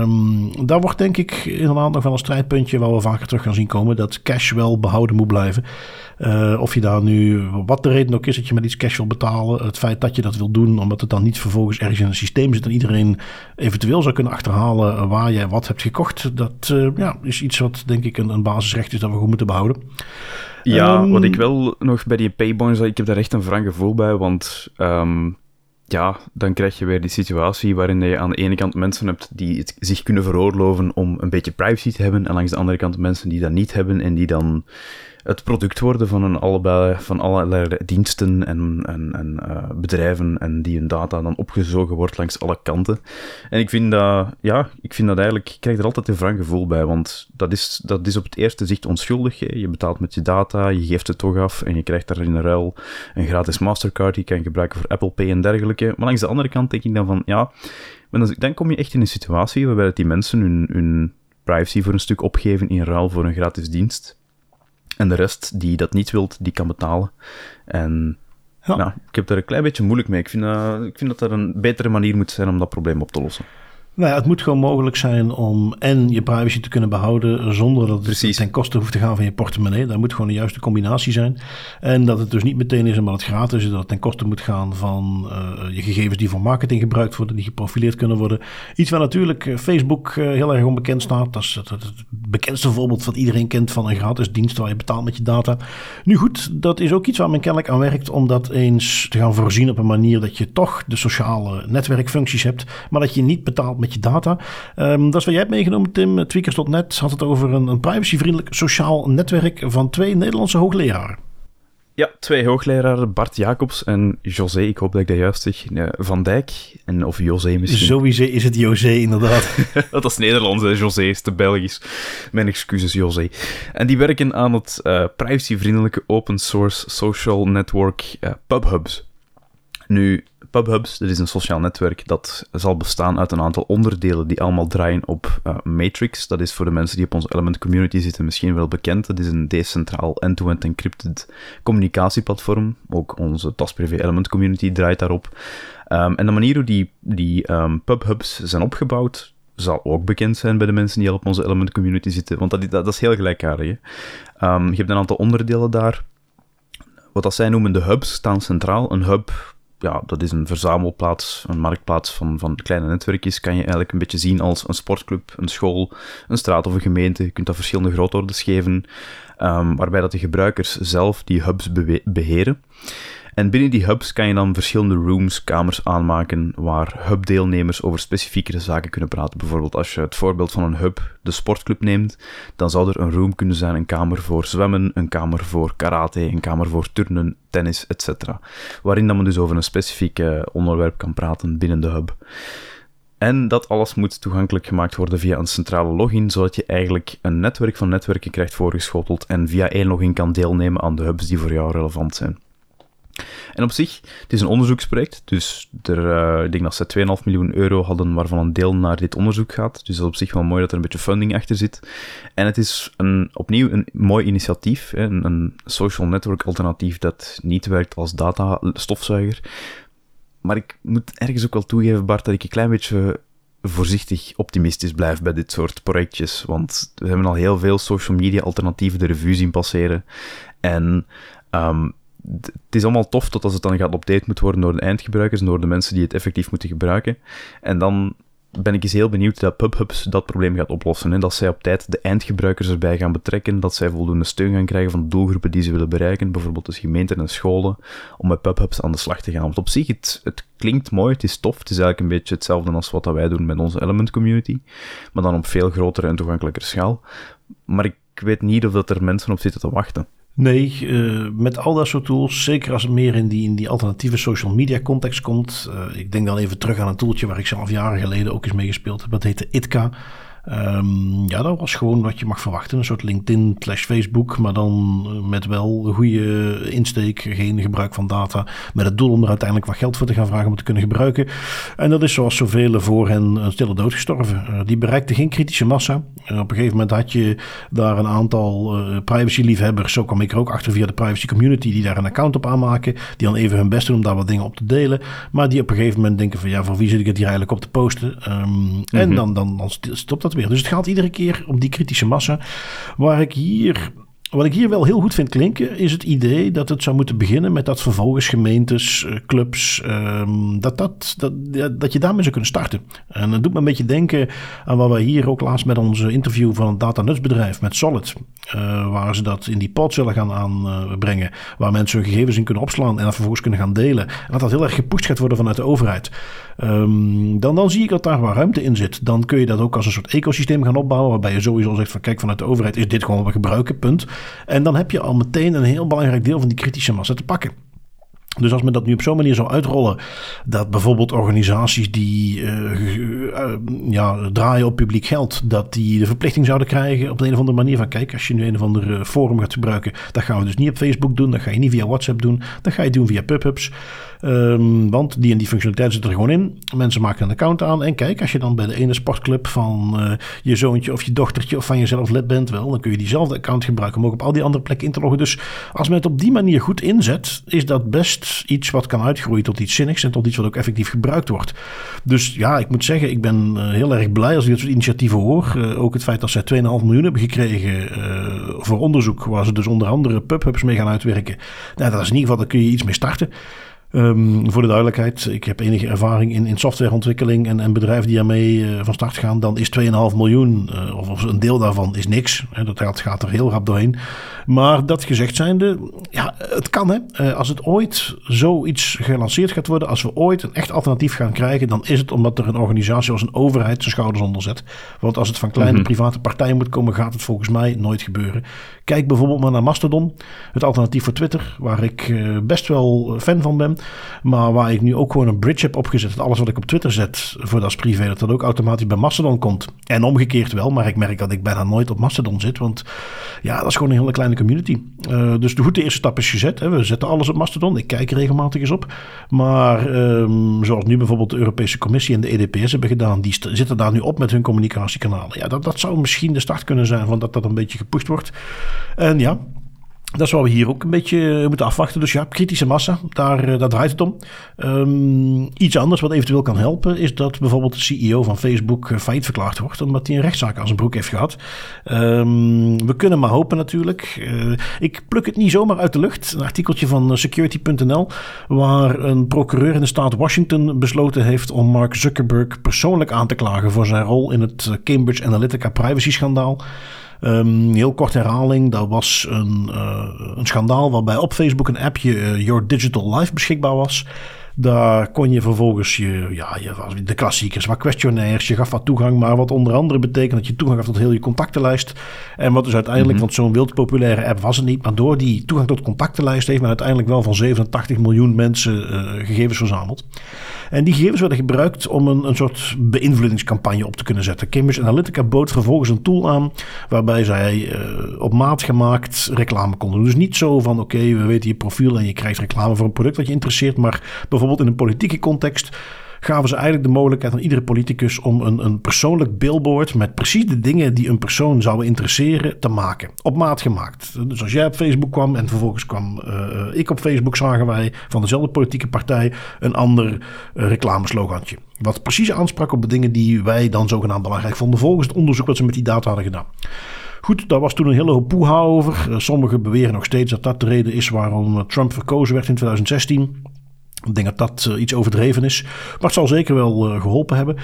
um, daar wordt denk ik inderdaad nog wel een strijdpuntje... waar we vaker terug gaan zien komen. Dat cash wel behouden moet blijven. Uh, of je daar nu, wat de reden ook is dat je met iets cash wil betalen. Het feit dat je dat wil doen, omdat het dan niet vervolgens ergens in een systeem zit en iedereen eventueel zou kunnen achterhalen waar jij wat hebt gekocht. Dat uh, ja, is iets wat denk ik een, een basisrecht is dat we goed moeten behouden. Ja, um, wat ik wel nog bij die paybonds, ik heb daar echt een wrang gevoel bij, want um, ja, dan krijg je weer die situatie waarin je aan de ene kant mensen hebt die het zich kunnen veroorloven om een beetje privacy te hebben, en langs de andere kant mensen die dat niet hebben en die dan het product worden van, een allebei, van allerlei diensten en, en, en uh, bedrijven en die hun data dan opgezogen wordt langs alle kanten. En ik vind dat, ja, ik vind dat eigenlijk, ik krijg er altijd een wrang gevoel bij, want dat is, dat is op het eerste zicht onschuldig. Hè. Je betaalt met je data, je geeft het toch af en je krijgt daar in ruil een gratis Mastercard die je kan gebruiken voor Apple Pay en dergelijke. Maar langs de andere kant denk ik dan van, ja, dan, dan kom je echt in een situatie waarbij die mensen hun, hun privacy voor een stuk opgeven in ruil voor een gratis dienst. En de rest die dat niet wilt, die kan betalen. En ja. Nou, ik heb daar een klein beetje moeilijk mee. Ik vind, uh, ik vind dat er een betere manier moet zijn om dat probleem op te lossen. Nou ja, het moet gewoon mogelijk zijn om en je privacy te kunnen behouden zonder dat het ten koste hoeft te gaan van je portemonnee. Daar moet gewoon de juiste combinatie zijn. En dat het dus niet meteen is omdat het gratis is, dat het ten koste moet gaan van uh, je gegevens die voor marketing gebruikt worden, die geprofileerd kunnen worden. Iets waar natuurlijk eh, Facebook uh, heel erg onbekend staat. Dat is het, het, bekendste voorbeeld wat iedereen kent van een gratis dienst waar je betaalt met je data. Nu goed, dat is ook iets waar men kennelijk aan werkt om dat eens te gaan voorzien op een manier dat je toch de sociale netwerkfuncties hebt, maar dat je niet betaalt met data. Um, dat is wat jij hebt meegenomen, Tim. Tweakers.net had het over een, een privacyvriendelijk sociaal netwerk van twee Nederlandse hoogleraren. Ja, twee hoogleraren, Bart Jacobs en José, ik hoop dat ik dat juist zeg, Van Dijk, en, of José misschien. Sowieso is het José, inderdaad. *laughs* dat is Nederlands, José is te Belgisch. Mijn excuses, José. En die werken aan het uh, privacyvriendelijke open source social network uh, PubHubs. Nu, PubHubs, dat is een sociaal netwerk dat zal bestaan uit een aantal onderdelen die allemaal draaien op uh, Matrix. Dat is voor de mensen die op onze Element community zitten misschien wel bekend. Dat is een decentraal end-to-end encrypted communicatieplatform. Ook onze TasPrivé Element community draait daarop. Um, en de manier hoe die, die um, PubHubs zijn opgebouwd, zal ook bekend zijn bij de mensen die al op onze Element community zitten. Want dat, dat, is heel gelijkaardig. Um, je hebt een aantal onderdelen daar. Wat dat zij noemen de hubs staan centraal. Een hub ja, dat is een verzamelplaats, een marktplaats van, van kleine netwerkjes. Kan je eigenlijk een beetje zien als een sportclub, een school, een straat of een gemeente. Je kunt dat verschillende grootorders geven, um, waarbij dat de gebruikers zelf die hubs beheren. En binnen die hubs kan je dan verschillende rooms, kamers aanmaken waar hubdeelnemers over specifiekere zaken kunnen praten. Bijvoorbeeld als je het voorbeeld van een hub, de sportclub, neemt, dan zou er een room kunnen zijn, een kamer voor zwemmen, een kamer voor karate, een kamer voor turnen, tennis, etc. Waarin dan men dus over een specifiek onderwerp kan praten binnen de hub. En dat alles moet toegankelijk gemaakt worden via een centrale login, zodat je eigenlijk een netwerk van netwerken krijgt voorgeschoteld en via één login kan deelnemen aan de hubs die voor jou relevant zijn. En op zich, het is een onderzoeksproject, dus er, uh, ik denk dat ze 2,5 miljoen euro hadden waarvan een deel naar dit onderzoek gaat. Dus dat is op zich wel mooi dat er een beetje funding achter zit. En het is een, opnieuw een mooi initiatief, een, een social network alternatief dat niet werkt als data-stofzuiger. Maar ik moet ergens ook wel toegeven, Bart, dat ik een klein beetje voorzichtig optimistisch blijf bij dit soort projectjes. Want we hebben al heel veel social media alternatieven de revue zien passeren. En um, het is allemaal tof tot als het dan gaat update moet worden door de eindgebruikers door de mensen die het effectief moeten gebruiken. En dan ben ik eens heel benieuwd dat PubHubs dat probleem gaat oplossen. En dat zij op tijd de eindgebruikers erbij gaan betrekken, dat zij voldoende steun gaan krijgen van de doelgroepen die ze willen bereiken, bijvoorbeeld de gemeenten en scholen, om met PubHubs aan de slag te gaan. Want op zich, het, het klinkt mooi, het is tof, het is eigenlijk een beetje hetzelfde als wat wij doen met onze Element community, maar dan op veel grotere en toegankelijker schaal. Maar ik weet niet of dat er mensen op zitten te wachten. Nee, uh, met al dat soort tools, zeker als het meer in die, in die alternatieve social media context komt. Uh, ik denk dan even terug aan een tooltje waar ik zelf jaren geleden ook eens mee gespeeld heb. Dat heette Itka. Um, ja, dat was gewoon wat je mag verwachten. Een soort LinkedIn slash Facebook, maar dan met wel goede insteek, geen gebruik van data. Met het doel om er uiteindelijk wat geld voor te gaan vragen om het te kunnen gebruiken. En dat is zoals zoveel voor hen een stille dood gestorven. Uh, die bereikte geen kritische massa. Op een gegeven moment had je daar een aantal uh, privacy-liefhebbers. Zo kwam ik er ook achter via de privacy community, die daar een account op aanmaken. Die dan even hun best doen om daar wat dingen op te delen. Maar die op een gegeven moment denken van ja, voor wie zit ik het hier eigenlijk op te posten? Um, mm -hmm. En mhm. dan, dan, dan stopt dat dus het gaat iedere keer om die kritische massa. Waar ik hier wat ik hier wel heel goed vind klinken, is het idee dat het zou moeten beginnen met dat vervolgens gemeentes, eh, clubs, um, dat, dat, dat, dat je daarmee zou kunnen starten. En dat doet me een beetje denken aan wat we hier ook laatst met onze interview van het datanutsbedrijf met Solid, uh, waar ze dat in die pod zullen gaan aanbrengen, waar mensen hun gegevens in kunnen opslaan en dat vervolgens kunnen gaan delen. En dat dat heel erg gepusht gaat worden vanuit de overheid. Um, dan, dan zie ik dat daar waar ruimte in zit. Dan kun je dat ook als een soort ecosysteem gaan opbouwen, waarbij je sowieso zegt van kijk, vanuit de overheid is dit gewoon wat we gebruiken, punt. En dan heb je al meteen een heel belangrijk deel van die kritische massa te pakken. Dus als men dat nu op zo'n manier zou uitrollen, dat bijvoorbeeld organisaties die uh, uh, ja, draaien op publiek geld, dat die de verplichting zouden krijgen op de een of andere manier van kijk, als je nu een of ander forum gaat gebruiken, dat gaan we dus niet op Facebook doen, dat ga je niet via WhatsApp doen, dat ga je doen via PubHubs. Um, want die en die functionaliteit zit er gewoon in. Mensen maken een account aan en kijk, als je dan bij de ene sportclub van uh, je zoontje of je dochtertje of van jezelf lid bent, wel, dan kun je diezelfde account gebruiken om ook op al die andere plekken in te loggen. Dus als men het op die manier goed inzet, is dat best iets wat kan uitgroeien tot iets zinnigs en tot iets wat ook effectief gebruikt wordt. Dus ja, ik moet zeggen, ik ben eh, heel erg blij als ik dit soort initiatieven hoor. Uh, ook het feit dat zij 2,5 miljoen hebben gekregen voor onderzoek, waar ze dus onder andere pubhubs mee gaan uitwerken. Nou, dat is in ieder geval, daar kun je iets mee starten. Um, voor de duidelijkheid, ik heb enige ervaring in, in softwareontwikkeling en, en bedrijven die daarmee uh, van start gaan. Dan is 2,5 miljoen, uh, of, of, een deel daarvan, is niks. Hè, dat geld gaat er heel rap doorheen. Maar dat gezegd zijnde, ja, het kan hè. Uh, als het ooit zoiets gelanceerd gaat worden, als we ooit een echt alternatief gaan krijgen, dan is het omdat er een organisatie als een overheid zijn schouders onder zet. Want als het van kleine mm -hmm. private partijen moet komen, gaat het volgens mij nooit gebeuren. Kijk bijvoorbeeld maar naar Mastodon, het alternatief voor Twitter, waar ik best wel fan van ben. Maar waar ik nu ook gewoon een bridge heb opgezet. Dat alles wat ik op Twitter zet voor dat privé, dat dat ook automatisch bij Mastodon komt. En omgekeerd wel, maar ik merk dat ik bijna nooit op Mastodon zit. Want ja, dat is gewoon een hele kleine community. Uh, dus de goede eerste stap is gezet. Hè. We zetten alles op Mastodon. Ik kijk regelmatig eens op. Maar um, zoals nu bijvoorbeeld de Europese Commissie en de EDPS hebben gedaan, die zitten daar nu op met hun communicatiekanalen. Ja, dat, dat zou misschien de start kunnen zijn van dat dat een beetje gepusht wordt. En ja, dat is wat we hier ook een beetje moeten afwachten. Dus ja, kritische massa, daar, daar draait het om. Um, iets anders wat eventueel kan helpen is dat bijvoorbeeld de CEO van Facebook failliet verklaard wordt, omdat hij een rechtszaak aan zijn broek heeft gehad. Um, we kunnen maar hopen natuurlijk. Ik pluk het niet zomaar uit de lucht. Een artikeltje van security.nl, waar een procureur in de staat Washington besloten heeft om Mark Zuckerberg persoonlijk aan te klagen voor zijn rol in het Cambridge Analytica privacy schandaal. Um, heel kort herhaling, dat was een, uh, een schandaal waarbij op Facebook een appje uh, Your Digital Life beschikbaar was. Daar kon je vervolgens je, ja, je, de klassiekers, wat questionnaires, je gaf wat toegang, maar wat onder andere betekent dat je toegang gaf tot heel je contactenlijst. En wat dus uiteindelijk, mm -hmm. want zo'n wild populaire app was het niet, maar door die toegang tot contactenlijst heeft men uiteindelijk wel van 87 miljoen mensen uh, gegevens verzameld. En die gegevens werden gebruikt om een, een soort beïnvloedingscampagne op te kunnen zetten. Cambridge Analytica bood vervolgens een tool aan waarbij zij uh, op maat gemaakt reclame konden doen. Dus niet zo van oké, okay, we weten je profiel en je krijgt reclame voor een product dat je interesseert, maar bijvoorbeeld in een politieke context gaven ze eigenlijk de mogelijkheid aan iedere politicus om een, een persoonlijk billboard met precies de dingen die een persoon zouden interesseren te maken. Op maat gemaakt. Dus als jij op Facebook kwam en vervolgens kwam uh, ik op Facebook, zagen wij van dezelfde politieke partij een ander uh, reclameslogantje. Wat precies aansprak op de dingen die wij dan zogenaamd belangrijk vonden volgens het onderzoek wat ze met die data hadden gedaan. Goed, daar was toen een hele hoop poeha over. Sommigen beweren nog steeds dat dat de reden is waarom Trump verkozen werd in 2016. Ik denk dat dat uh, iets overdreven is. Maar het zal zeker wel uh, geholpen hebben.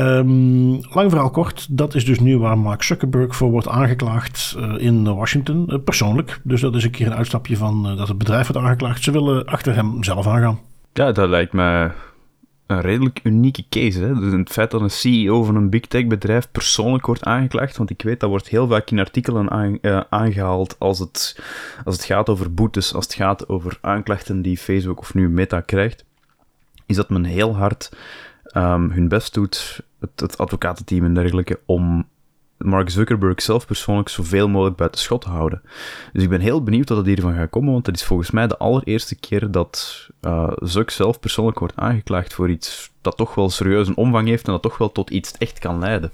Um, lang verhaal kort. Dat is dus nu waar Mark Zuckerberg voor wordt aangeklaagd uh, in Washington. persoonlijk. Dus dat is een keer een uitstapje van dat het bedrijf wordt aangeklaagd. Ze willen achter hem zelf aangaan. Ja, dat lijkt me een redelijk unieke case. Hè? Dus het feit dat een CEO van een big tech bedrijf persoonlijk wordt aangeklaagd, want ik weet dat wordt heel vaak in artikelen uh, aangehaald als het, als het gaat over boetes, als het gaat over aanklachten die Facebook of nu Meta krijgt, is dat men heel hard um, hun best doet, het, het advocatenteam en dergelijke, om Mark Zuckerberg zelf persoonlijk zoveel mogelijk buiten schot houden. Dus ik ben heel benieuwd wat er hiervan gaat komen, want het is volgens mij de allereerste keer dat uh, Zuck zelf persoonlijk wordt aangeklaagd voor iets dat toch wel serieus een omvang heeft en dat toch wel tot iets echt kan leiden.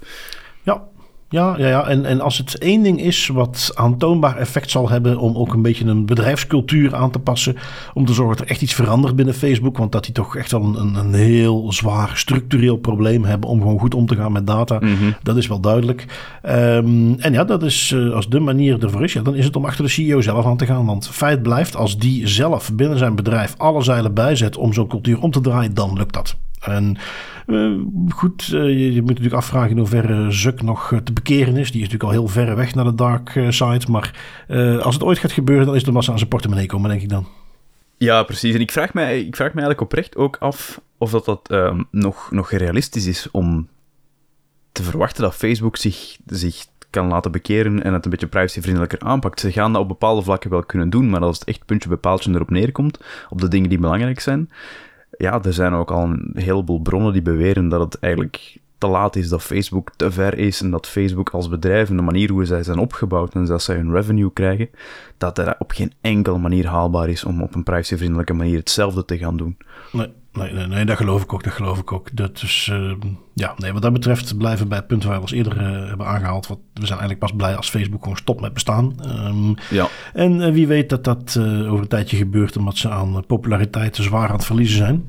Ja, ja, ja, ja. En, en als het één ding is wat aantoonbaar effect zal hebben om ook een beetje een bedrijfscultuur aan te passen, om te zorgen dat er echt iets verandert binnen Facebook, want dat die toch echt wel een, een heel zwaar structureel probleem hebben om gewoon goed om te gaan met data, mm -hmm. dat is wel duidelijk. Um, en ja, dat is uh, als de manier ervoor is, ja, dan is het om achter de CEO zelf aan te gaan, want feit blijft, als die zelf binnen zijn bedrijf alle zeilen bijzet om zo'n cultuur om te draaien, dan lukt dat. En uh, goed, uh, je, moet natuurlijk afvragen in hoeverre Zuck nog te bekeren is. Die is natuurlijk al heel ver weg naar de dark side. Maar als het ooit gaat gebeuren, dan is de massa aan zijn portemonnee komen, denk ik dan. Ja, precies. En ik vraag mij, ik vraag mij eigenlijk oprecht ook af of dat, dat um, nog, nog realistisch is om te verwachten dat Facebook zich, zich kan laten bekeren en het een beetje privacyvriendelijker aanpakt. Ze gaan dat op bepaalde vlakken wel kunnen doen, maar als het echt puntje bij erop neerkomt, op de dingen die belangrijk zijn, ja, er zijn ook al een heleboel bronnen die beweren dat het eigenlijk te laat is, dat Facebook te ver is en dat Facebook als bedrijf en de manier hoe zij zijn opgebouwd en dat zij hun revenue krijgen, dat er op geen enkele manier haalbaar is om op een privacyvriendelijke manier hetzelfde te gaan doen. Nee. Nee, nee, nee, dat geloof ik ook, dat geloof ik ook. Dat is, uh, ja, nee, wat dat betreft blijven we bij het punt waar we als eerder uh, hebben aangehaald. Wat, we zijn eigenlijk pas blij als Facebook gewoon stopt met bestaan. Um, ja. En uh, wie weet dat dat over een tijdje gebeurt omdat ze aan populariteit zwaar aan het verliezen zijn.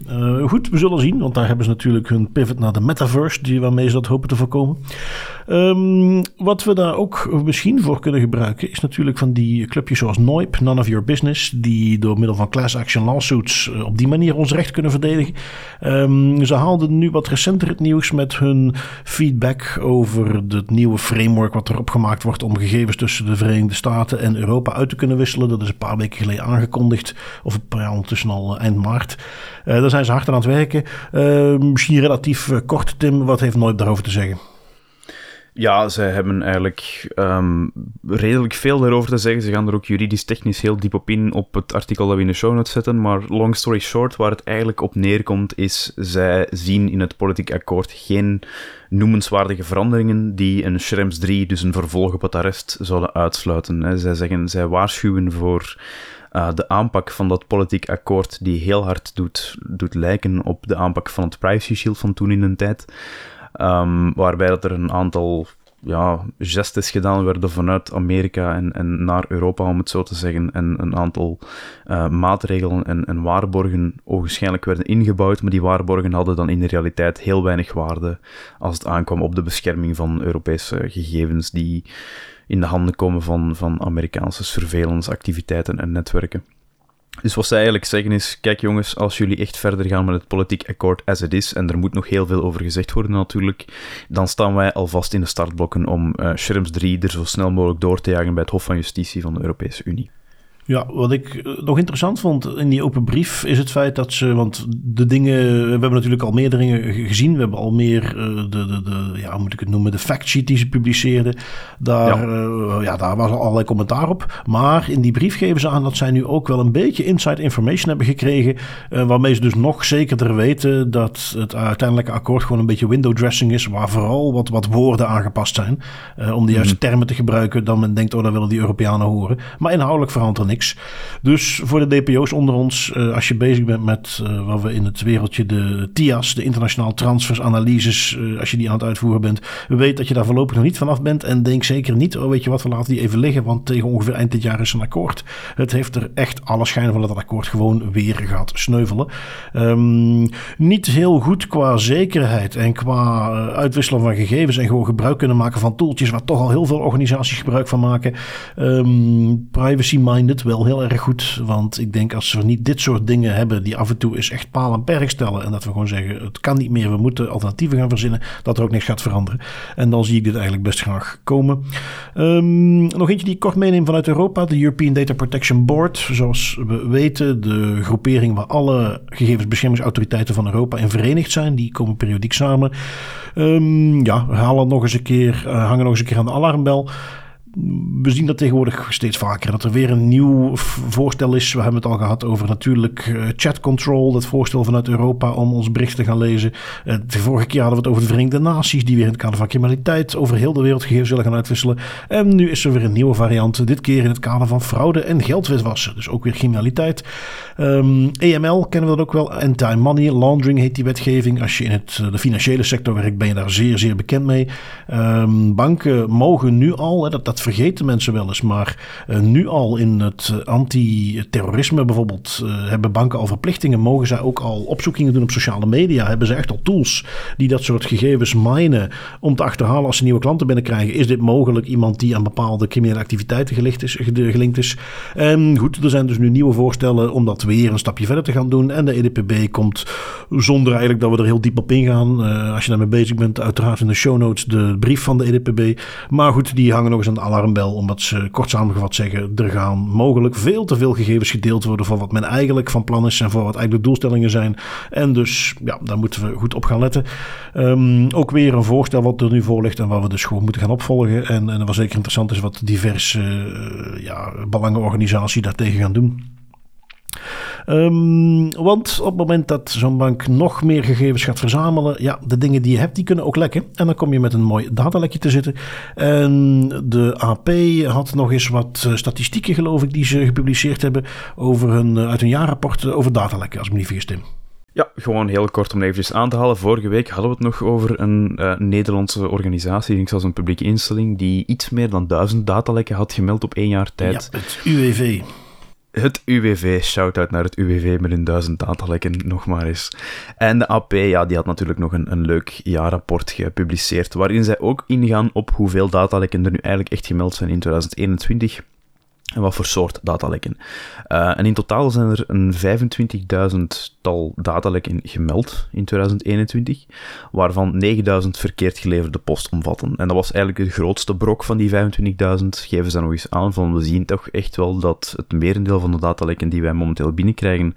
goed, we zullen zien, want daar hebben ze natuurlijk hun pivot naar de metaverse, die waarmee ze dat hopen te voorkomen. Um, wat we daar ook misschien voor kunnen gebruiken is natuurlijk van die clubjes zoals Noip, None of Your Business, die door middel van class action lawsuits op die manier ons recht kunnen verdedigen. Um, ze haalden nu wat recenter het nieuws met hun feedback over het nieuwe framework wat erop gemaakt wordt om gegevens tussen de Verenigde Staten en Europa uit te kunnen wisselen. Dat is een paar weken geleden aangekondigd, of ja, ondertussen al eh, eind maart. Uh, daar zijn ze hard aan het werken. Uh, misschien relatief uh, kort, Tim, wat heeft Nooit daarover te zeggen? Ja, ze hebben eigenlijk um, redelijk veel daarover te zeggen. Ze gaan er ook juridisch technisch heel diep op in op het artikel dat we in de show notes zetten. Maar long story short, waar het eigenlijk op neerkomt, is zij zien in het politiek akkoord geen noemenswaardige veranderingen die een Schrems 3, dus een vervolg op het arrest, zouden uitsluiten. Zij zeggen, zij waarschuwen voor uh, de aanpak van dat politiek akkoord die heel hard doet, doet lijken op de aanpak van het Privacy Shield van toen in een tijd. Um, waarbij dat er een aantal ja, gestes gedaan werden vanuit Amerika en, en naar Europa, om het zo te zeggen. En een aantal uh, maatregelen en, en waarborgen ogenschijnlijk werden ingebouwd, maar die waarborgen hadden dan in de realiteit heel weinig waarde als het aankwam op de bescherming van Europese gegevens die in de handen komen van, van Amerikaanse surveillance activiteiten en netwerken. Dus wat zij eigenlijk zeggen is, kijk jongens, als jullie echt verder gaan met het politiek akkoord as it is, en er moet nog heel veel over gezegd worden natuurlijk, dan staan wij alvast in de startblokken om uh, Schrems 3 er zo snel mogelijk door te jagen bij het Hof van Justitie van de Europese Unie. Ja, wat ik eh, nog interessant vond in die open brief is het feit dat ze, want de dingen, we hebben natuurlijk al meer dingen gezien. We hebben al meer uh, de, de, de, ja, hoe moet ik het noemen, de factsheet die ze publiceerden. Daar, ja. Uh, ja, daar was al allerlei commentaar op. Maar in die brief geven ze aan dat zij nu ook wel een beetje inside information hebben gekregen. Uh, waarmee ze dus nog zekerder weten dat het uiteindelijke akkoord gewoon een beetje window dressing is. Waar vooral wat, wat woorden aangepast zijn. om de juiste mm. termen te gebruiken. Dan men denkt, oh, dat willen die Europeanen horen. Maar inhoudelijk verandert er niks. Dus voor de DPO's onder ons, uh, als je bezig bent met uh, wat we in het wereldje de TIA's, de internationaal transfers analyses, uh, als je die aan het uitvoeren bent, weet dat je daar voorlopig nog niet vanaf bent. En denk zeker niet, oh weet je wat, we laten die even liggen, want tegen ongeveer eind dit jaar is een akkoord. Het heeft er echt alle schijn van dat het akkoord gewoon weer gaat sneuvelen. Um, niet heel goed qua zekerheid en qua uitwisselen van gegevens en gewoon gebruik kunnen maken van toeltjes waar toch al heel veel organisaties gebruik van maken. Um, Privacy-minded, wel heel erg goed. Want ik denk als we niet dit soort dingen hebben die af en toe is echt paal en perk stellen. En dat we gewoon zeggen het kan niet meer, we moeten alternatieven gaan verzinnen. Dat er ook niks gaat veranderen. En dan zie ik dit eigenlijk best graag komen. Um, nog eentje die ik kort meeneem vanuit Europa. De European Data Protection Board. Zoals we weten de groepering waar alle gegevensbeschermingsautoriteiten van Europa in verenigd zijn. Die komen periodiek samen. Um, ja, halen nog eens een keer, uh, hangen nog eens een keer aan de alarmbel we zien dat tegenwoordig steeds vaker. Dat er weer een nieuw voorstel is. We hebben het al gehad over natuurlijk uh, chat control. Dat voorstel vanuit Europa om ons bericht te gaan lezen. Uh, de vorige keer hadden we het over de Verenigde Naties. Die weer in het kader van criminaliteit over heel de wereld gegevens willen gaan uitwisselen. En nu is er weer een nieuwe variant. Dit keer in het kader van fraude en geldwitwassen. Dus ook weer criminaliteit. Um, ehm, EML kennen we dat ook wel. Anti-money laundering heet die wetgeving. Als je in het, eh, de financiële sector werkt ben je daar zeer zeer bekend mee. Um, banken mogen nu al, dat, dat vergeten mensen wel eens. Maar uh, nu al in het uh, anti-terrorisme bijvoorbeeld uh, hebben banken al verplichtingen. Mogen zij ook al opzoekingen doen op sociale media? Hebben ze echt al tools die dat soort gegevens minen om te achterhalen als ze nieuwe klanten binnenkrijgen? Is dit mogelijk iemand die aan bepaalde criminele activiteiten is? Gelinkt is? Um, goed, er zijn dus nu nieuwe voorstellen om dat weer een stapje verder te gaan doen. En de EDPB komt zonder eigenlijk dat we er heel diep op ingaan. als je daarmee bezig bent, uiteraard in de show notes de brief van de EDPB. Maar goed, die hangen nog eens aan de alarmbel, omdat ze kort samengevat zeggen: er gaan mogelijk veel te veel gegevens gedeeld worden voor wat men eigenlijk van plan is en voor wat eigenlijk de doelstellingen zijn. En dus ja, daar moeten we goed op gaan letten. Um, ook weer een voorstel wat er nu voor ligt en waar we dus gewoon moeten gaan opvolgen. En, en wat zeker interessant is, wat diverse uh, ja, belangenorganisaties daartegen gaan doen. Um, want op het moment dat zo'n bank nog meer gegevens gaat verzamelen, ja, de dingen die je hebt, die kunnen ook lekken. En dan kom je met een mooi datalekje te zitten. En de AP had nog eens wat eh, statistieken, geloof ik, die ze gepubliceerd hebben over hun, eh, uit hun jaarrapport over datalekken, als ik me niet vergis, Tim. Ja, gewoon heel kort om eventjes aan te halen. Vorige week hadden we het nog over een uh, Nederlandse organisatie, ik zelfs een publieke instelling, die iets meer dan duizend datalekken had gemeld op één jaar tijd. Ja, het UWV. Het UWV, shout-out naar het UWV met hun duizend datalekken, nog maar eens. En de AP, ja, die had natuurlijk nog een, een leuk jaarrapport gepubliceerd, waarin zij ook ingaan op hoeveel datalekken er nu eigenlijk echt gemeld zijn in 2021 en wat voor soort datalekken. Uh, en in totaal zijn er een 25.000-tal datalekken gemeld in 2021, waarvan 9.000 verkeerd geleverde post omvatten. En dat was eigenlijk de grootste brok van die 25.000. Geven ze nog eens aan van, we zien toch echt wel dat het merendeel van de datalekken die wij momenteel binnenkrijgen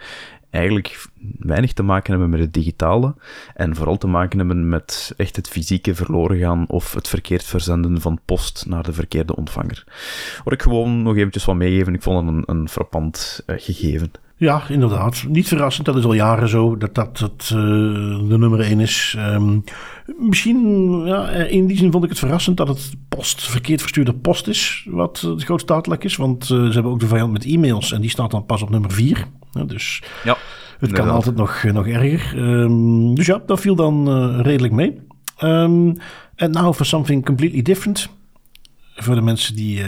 eigenlijk weinig te maken hebben met het digitale en vooral te maken hebben met echt het fysieke verloren gaan of het verkeerd verzenden van post naar de verkeerde ontvanger. Wat ik gewoon nog eventjes wat meegeven, ik vond het een, een frappant uh, gegeven. Ja, inderdaad. Niet verrassend, dat is al jaren zo, dat dat het, uh, de nummer één is. Um, misschien, ja, in die zin vond ik het verrassend dat het post, verkeerd verstuurde post is, wat het grootste daadlek is. Want uh, ze hebben ook de variant met e-mails en die staat dan pas op nummer vier. dus ja, het kan altijd nog, nog erger. Um, dus ja, dat viel dan redelijk mee. Um, and now for something completely different. Voor de mensen die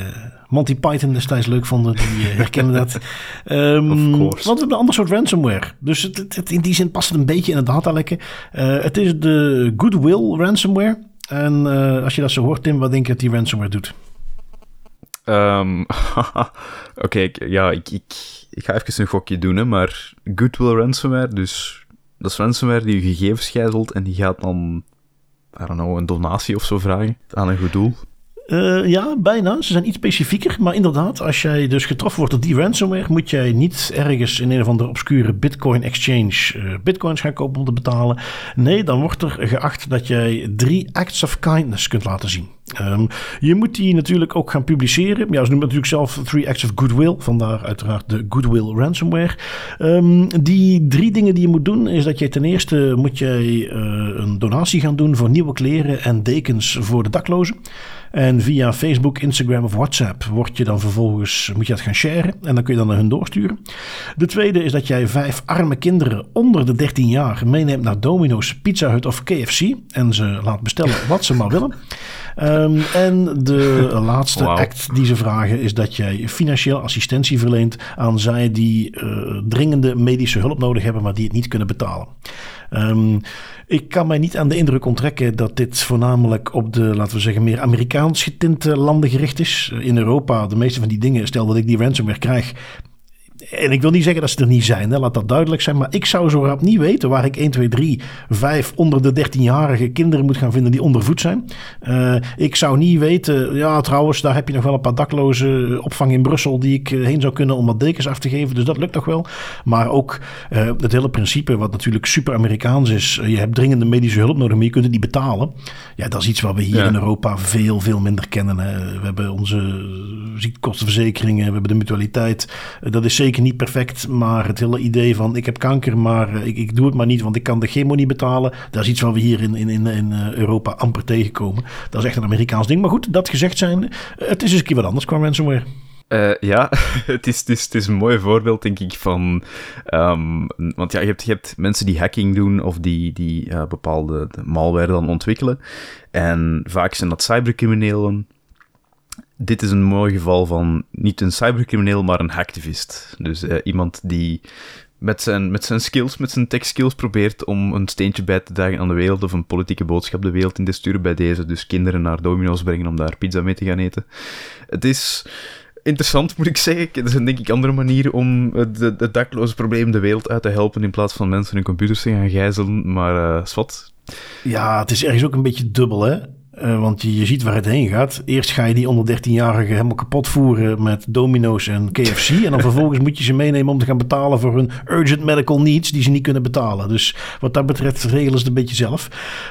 Monty Python destijds leuk vonden, die uh, herkennen dat. *laughs* Um, want we hebben een ander soort ransomware. Dus het, het, in die zin past het een beetje in het datalekken. Uh, het is de Goodwill ransomware. En als je dat zo hoort, Tim, wat denk je dat die ransomware doet? Um, *laughs* Oké, okay, ja, ik, ik, ik ga even een gokje doen, hè, maar Goodwill ransomware, dus dat is ransomware die je gegevens gijzelt en die gaat dan, I don't know, een donatie of zo vragen aan een goed doel. Uh, ja, bijna. Ze zijn iets specifieker. Maar inderdaad, als jij dus getroffen wordt door die ransomware, moet jij niet ergens in een of andere obscure Bitcoin exchange uh, bitcoins gaan kopen om te betalen. Nee, dan wordt er geacht dat jij drie acts of kindness kunt laten zien. Um, je moet die natuurlijk ook gaan publiceren. Ja, ze noemen natuurlijk zelf Three Acts of Goodwill. Vandaar uiteraard de Goodwill Ransomware. Um, die drie dingen die je moet doen is dat je ten eerste moet jij uh, een donatie gaan doen voor nieuwe kleren en dekens voor de daklozen. En via Facebook, Instagram of WhatsApp word je dan vervolgens, moet je dat gaan sharen en dan kun je dan naar hun doorsturen. De tweede is dat jij vijf arme kinderen onder de 13 jaar meeneemt naar Domino's, Pizza Hut of KFC en ze laat bestellen wat ze maar willen. Um, en de *laughs* laatste wow. act die ze vragen is dat jij financieel assistentie verleent aan zij die uh, dringende medische hulp nodig hebben, maar die het niet kunnen betalen. Um, ik kan mij niet aan de indruk onttrekken dat dit voornamelijk op de, laten we zeggen, meer Amerikaans getinte landen gericht is. In Europa, de meeste van die dingen, stel dat ik die ransomware krijg, en ik wil niet zeggen dat ze er niet zijn, hè, laat dat duidelijk zijn. Maar ik zou zo rap niet weten waar ik 1, 2, 3, 5 onder de 13-jarige kinderen moet gaan vinden die ondervoed zijn. Uh, ik zou niet weten, ja trouwens, daar heb je nog wel een paar dakloze opvang in Brussel die ik heen zou kunnen om wat dekens af te geven. Dus dat lukt nog wel. Maar ook uh, het hele principe, wat natuurlijk super Amerikaans is. Je hebt dringende medische hulp nodig, maar je kunt het niet betalen. Ja, dat is iets wat we hier ja. in Europa veel, veel minder kennen. Hè. We hebben onze ziektekostenverzekeringen, we hebben de mutualiteit. Dat is zeker niet perfect, maar het hele idee van ik heb kanker, maar ik, ik doe het maar niet, want ik kan de chemo niet betalen. Dat is iets wat we hier in, in, in, in Europa amper tegenkomen. Dat is echt een Amerikaans ding. Maar goed, dat gezegd zijn, het is eens een keer wat anders qua ransomware. Uh, ja, *laughs* het is, het, is, het is een mooi voorbeeld, denk ik, van... Um, want ja, je hebt, je hebt mensen die hacking doen of die, die bepaalde malware dan ontwikkelen. En vaak zijn dat cybercriminelen dit is een mooi geval van niet een cybercrimineel, maar een hacktivist. Dus uh, iemand die met zijn, met zijn skills, met zijn tech skills probeert om een steentje bij te dragen aan de wereld of een politieke boodschap de wereld in te sturen bij deze. Dus kinderen naar Domino's brengen om daar pizza mee te gaan eten. Het is interessant, moet ik zeggen. Er zijn denk ik andere manieren om het, dakloze probleem de wereld uit te helpen in plaats van mensen hun computers te gaan gijzelen. Maar uh, swat. Ja, het is ergens ook een beetje dubbel, hè? Uh, want je, je, ziet waar het heen gaat. Eerst ga je die onder 13-jarigen helemaal kapot voeren met domino's en KFC. en dan *laughs* vervolgens moet je ze meenemen om te gaan betalen voor hun urgent medical needs die ze niet kunnen betalen. Dus wat dat betreft regelen ze het een beetje zelf.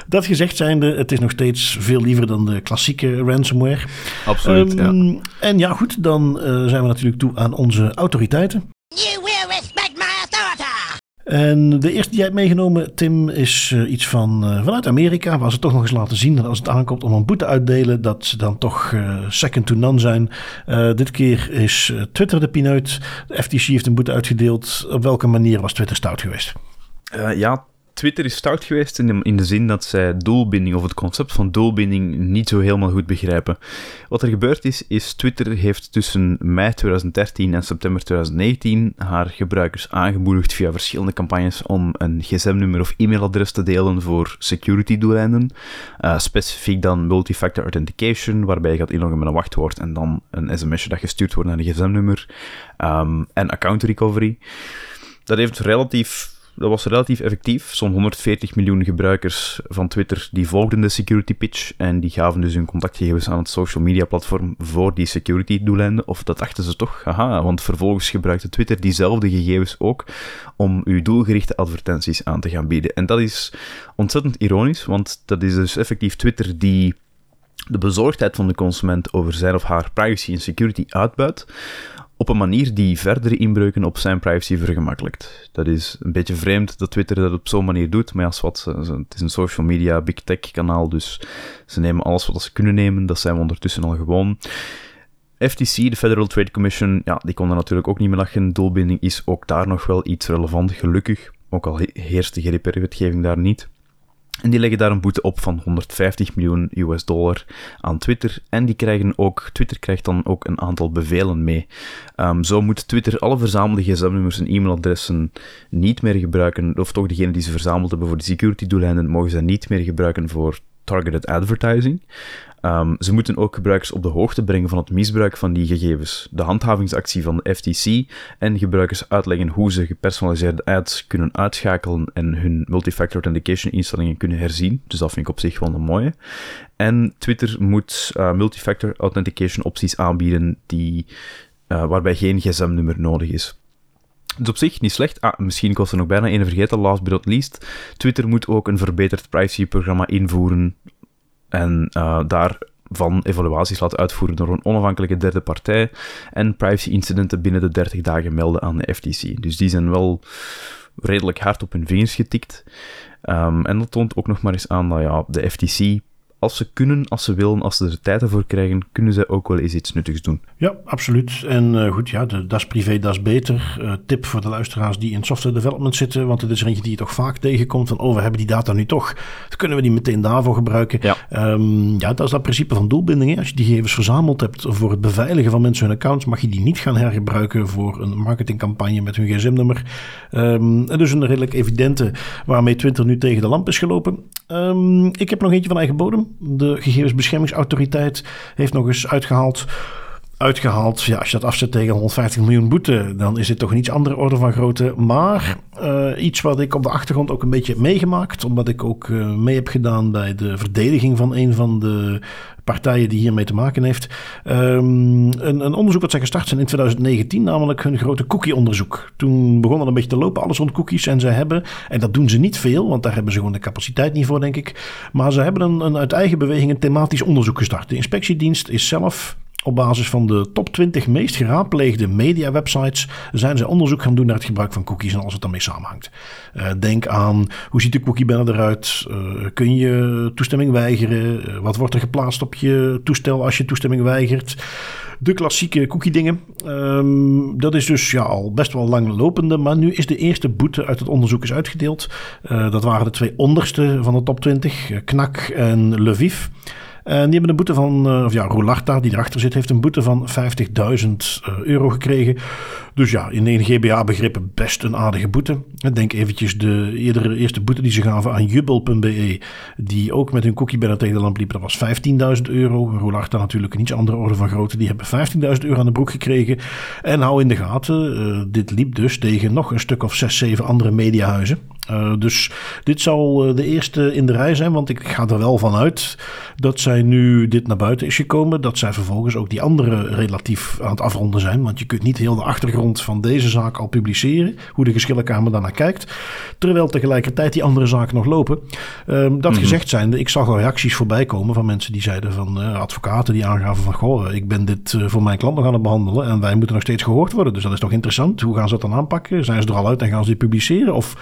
Dat gezegd zijnde, het is nog steeds veel liever dan de klassieke ransomware. Absoluut, um, ja. En ja, goed, dan uh, zijn we natuurlijk toe aan onze autoriteiten. You will respect my authority! En de eerste die jij hebt meegenomen, Tim, is uh, iets van uh, vanuit Amerika. Waar ze toch nog eens laten zien dat als het aankomt om een boete uitdelen, dat ze dan toch uh, second to none zijn. dit keer is Twitter de pineut. De FTC heeft een boete uitgedeeld. Op welke manier was Twitter stout geweest? Ja, Twitter is stout geweest in de, in de zin dat zij doelbinding of het concept van doelbinding niet zo helemaal goed begrijpen. Wat er gebeurd is, is Twitter heeft tussen mei 2013 en september 2019 haar gebruikers aangemoedigd via verschillende campagnes om een gsm-nummer of e-mailadres te delen voor security doeleinden. Uh, specifiek dan multifactor authentication, waarbij je gaat inloggen met een wachtwoord en dan een sms'je dat gestuurd wordt naar een gsm-nummer. Um, en account recovery. Dat heeft relatief dat was relatief effectief. Zo'n 140 miljoen gebruikers van Twitter die volgden de security pitch en die gaven dus hun contactgegevens aan het social media platform voor die security doeleinden. Of dat dachten ze toch? Haha, want vervolgens gebruikte Twitter diezelfde gegevens ook om uw doelgerichte advertenties aan te gaan bieden. En dat is ontzettend ironisch, want dat is dus effectief Twitter die de bezorgdheid van de consument over zijn of haar privacy en security uitbuit, op een manier die verdere inbreuken op zijn privacy vergemakkelijkt. Dat is een beetje vreemd dat Twitter dat op zo'n manier doet, maar als wat, het is een social media big tech kanaal, dus ze nemen alles wat ze kunnen nemen, dat zijn we ondertussen al gewoon. FTC, de Federal Trade Commission, ja, die kon natuurlijk ook niet meer lachen. Doelbinding is ook daar nog wel iets relevant, gelukkig. Ook al heerst de GDPR-wetgeving daar niet. En die leggen daar een boete op van 150 miljoen US dollar aan Twitter. En die krijgen ook, Twitter krijgt dan ook een aantal bevelen mee. Um, zo moet Twitter alle verzamelde gsm-nummers en e-mailadressen niet meer gebruiken, of toch degene die ze verzameld hebben voor de security doeleinden, mogen ze niet meer gebruiken voor targeted advertising. Um, ze moeten ook gebruikers op de hoogte brengen van het misbruik van die gegevens, de handhavingsactie van de FTC en gebruikers uitleggen hoe ze gepersonaliseerde ads kunnen uitschakelen en hun multifactor authentication instellingen kunnen herzien. Dus dat vind ik op zich wel een mooie. En Twitter moet uh, multifactor authentication opties aanbieden die, uh, waarbij geen gsm-nummer nodig is. Dus op zich niet slecht. Ah, misschien was er nog bijna een vergeten, last but not least. Twitter moet ook een verbeterd privacy-programma invoeren en uh, daarvan evaluaties laten uitvoeren door een onafhankelijke derde partij en privacy-incidenten binnen de 30 dagen melden aan de FTC. Dus die zijn wel redelijk hard op hun vingers getikt. Um, en dat toont ook nog maar eens aan dat ja, de FTC als ze kunnen, als ze willen, als ze er tijd voor krijgen, kunnen ze ook wel eens iets nuttigs doen. Ja, absoluut. En uh, goed, ja, de Das Privé, Das Beter. Uh, tip voor de luisteraars die in software development zitten, want het is er eentje die je toch vaak tegenkomt van, oh, we hebben die data nu toch. Dan kunnen we die meteen daarvoor gebruiken. Ja, um, ja dat is dat principe van doelbinding. Hè. Als je die gegevens verzameld hebt voor het beveiligen van mensen hun accounts, mag je die niet gaan hergebruiken voor een marketingcampagne met hun gsm-nummer. Um, en dus een redelijk evidente waarmee Twitter nu tegen de lamp is gelopen. Um, ik heb nog eentje van eigen bodem. De gegevensbeschermingsautoriteit heeft nog eens uitgehaald uitgehaald. Ja, als je dat afzet tegen 150 miljoen boete, dan is dit toch een iets andere orde van grootte. Maar uh, iets wat ik op de achtergrond ook een beetje heb meegemaakt, omdat ik ook uh, mee heb gedaan bij de verdediging van een van de partijen die hiermee te maken heeft. Um, een, een, onderzoek wat zij gestart zijn in 2019, namelijk hun grote cookie-onderzoek. Toen begon het een beetje te lopen, alles rond cookies. En zij hebben, en dat doen ze niet veel, want daar hebben ze gewoon de capaciteit niet voor, denk ik. Maar ze hebben een, een uit eigen beweging een thematisch onderzoek gestart. De inspectiedienst is zelf op basis van de top 20 meest geraadpleegde media-websites zijn ze onderzoek gaan doen naar het gebruik van cookies en alles wat daarmee samenhangt. Uh, denk aan hoe ziet de cookie banner eruit? Uh, kun je toestemming weigeren? Uh, wat wordt er geplaatst op je toestel als je toestemming weigert? De klassieke cookie-dingen. Um, dat is dus ja, al best wel lang lopende, maar nu is de eerste boete uit het onderzoek is uitgedeeld. dat waren de twee onderste van de top 20, Knak en Lviv. En die hebben een boete van, uh, of ja, Roularta, die erachter zit, heeft een boete van 50.000 uh, euro gekregen. Dus ja, in een GBA-begrippen best een aardige boete. Denk eventjes de eerdere eerste boete die ze gaven aan jubel.be, die ook met hun cookie banner tegen de lamp liepen, dat was 15.000 euro. Roularta natuurlijk een iets andere orde van grootte, die hebben 15.000 euro aan de broek gekregen. En hou in de gaten, dit liep dus tegen nog een stuk of 6, 7 andere mediahuizen. Uh, dus dit zal uh, de eerste in de rij zijn, want ik ga er wel van uit dat zij nu dit naar buiten is gekomen. Dat zij vervolgens ook die andere relatief aan het afronden zijn. Want je kunt niet heel de achtergrond van deze zaak al publiceren. Hoe de geschillenkamer daarnaar kijkt. Terwijl tegelijkertijd die andere zaken nog lopen. Uh, dat mm-hmm. gezegd zijnde, ik zag al reacties voorbij komen van mensen die zeiden van uh, advocaten die aangaven van goh, ik ben dit voor mijn klant nog aan het behandelen. En wij moeten nog steeds gehoord worden. Dus dat is toch interessant. Hoe gaan ze dat dan aanpakken? Zijn ze er al uit en gaan ze die publiceren? Of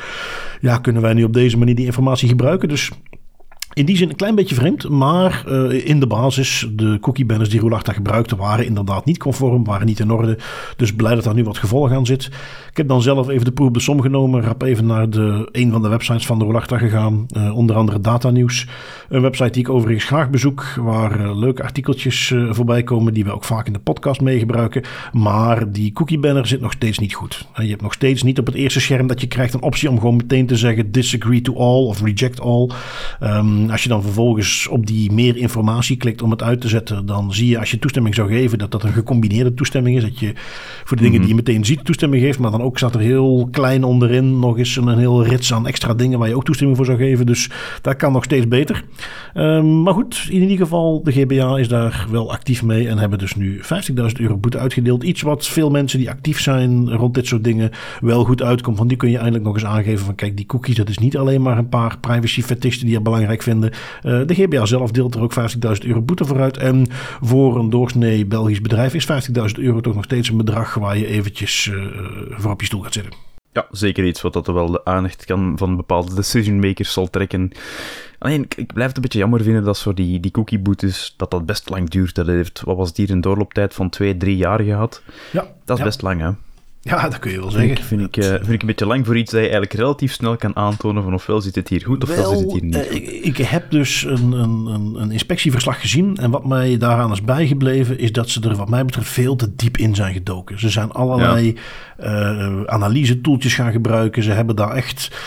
ja, kunnen wij nu op deze manier die informatie gebruiken? Dus In die zin een klein beetje vreemd, maar uh, in de basis, de cookie banners die Roulachta gebruikte, waren inderdaad niet conform, waren niet in orde. Dus blij dat daar nu wat gevolg aan zit. Ik heb dan zelf even de proef de som genomen, rap even naar de, een van de websites van de Roulachta gegaan, uh, onder andere Data News. Een website die ik overigens graag bezoek, waar uh, leuke artikeltjes voorbij komen, die we ook vaak in de podcast meegebruiken. Maar die cookie banner zit nog steeds niet goed. je hebt nog steeds niet op het eerste scherm dat je krijgt een optie om gewoon meteen te zeggen disagree to all of reject all. Um, als je dan vervolgens op die meer informatie klikt om het uit te zetten, dan zie je als je toestemming zou geven dat dat een gecombineerde toestemming is. Dat je voor de dingen die je meteen ziet toestemming geeft, maar dan ook staat er heel klein onderin nog eens een heel rits aan extra dingen waar je ook toestemming voor zou geven. Dus dat kan nog steeds beter. Um, maar goed, in ieder geval, de GBA is daar wel actief mee en hebben dus nu 50.000 euro boete uitgedeeld. Iets wat veel mensen die actief zijn rond dit soort dingen wel goed uitkomt. Want die kun je eindelijk nog eens aangeven van kijk, die cookies, dat is niet alleen maar een paar privacy fetisten die je belangrijk vinden. Uh, de GBA zelf deelt er ook 50.000 euro boete voor uit. En voor een doorsnee Belgisch bedrijf is 50.000 euro toch nog steeds een bedrag waar je eventjes uh, voor op je stoel gaat zitten. Ja, zeker iets wat dat wel de aandacht kan van bepaalde decision makers zal trekken. Alleen, ik blijf het een beetje jammer vinden dat zo die, die cookie-boetes, dat dat best lang duurt. Dat heeft, wat was het hier, een doorlooptijd van twee, drie jaar gehad? Ja. Dat is best lang, hè? Ja, dat kun je wel zeggen. Vind ik, vind, ik, uh, vind ik een beetje lang voor iets dat je eigenlijk relatief snel kan aantonen van ofwel zit het hier goed ofwel wel, zit het hier niet uh, ik, ik, heb dus een, een, een, inspectieverslag gezien en wat mij daaraan is bijgebleven is dat ze er wat mij betreft veel te diep in zijn gedoken. Ze zijn allerlei ja. uh, analyse toeltjes gaan gebruiken. Ze hebben daar echt eh,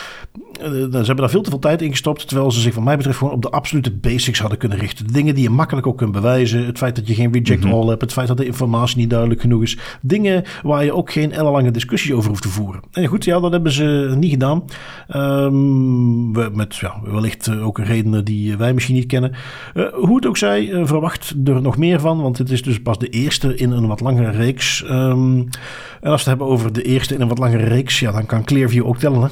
ze hebben daar veel te veel tijd in gestopt. Terwijl ze zich, van mij betreft, gewoon op de absolute basics hadden kunnen richten. Dingen die je makkelijk ook kunt bewijzen. Het feit dat je geen reject all hebt. Het feit dat de informatie niet duidelijk genoeg is. Dingen waar je ook geen ellenlange discussie over hoeft te voeren. En goed, ja, dat hebben ze niet gedaan. Um, met ja, wellicht eh, ook redenen die wij misschien niet kennen. Uh, hoe het ook zij, uh, verwacht er nog meer van. Want het is dus pas de eerste in een wat langere reeks. Um, en als we het hebben over de eerste in een wat langere reeks, ja, dan kan Clearview ook tellen. Hè?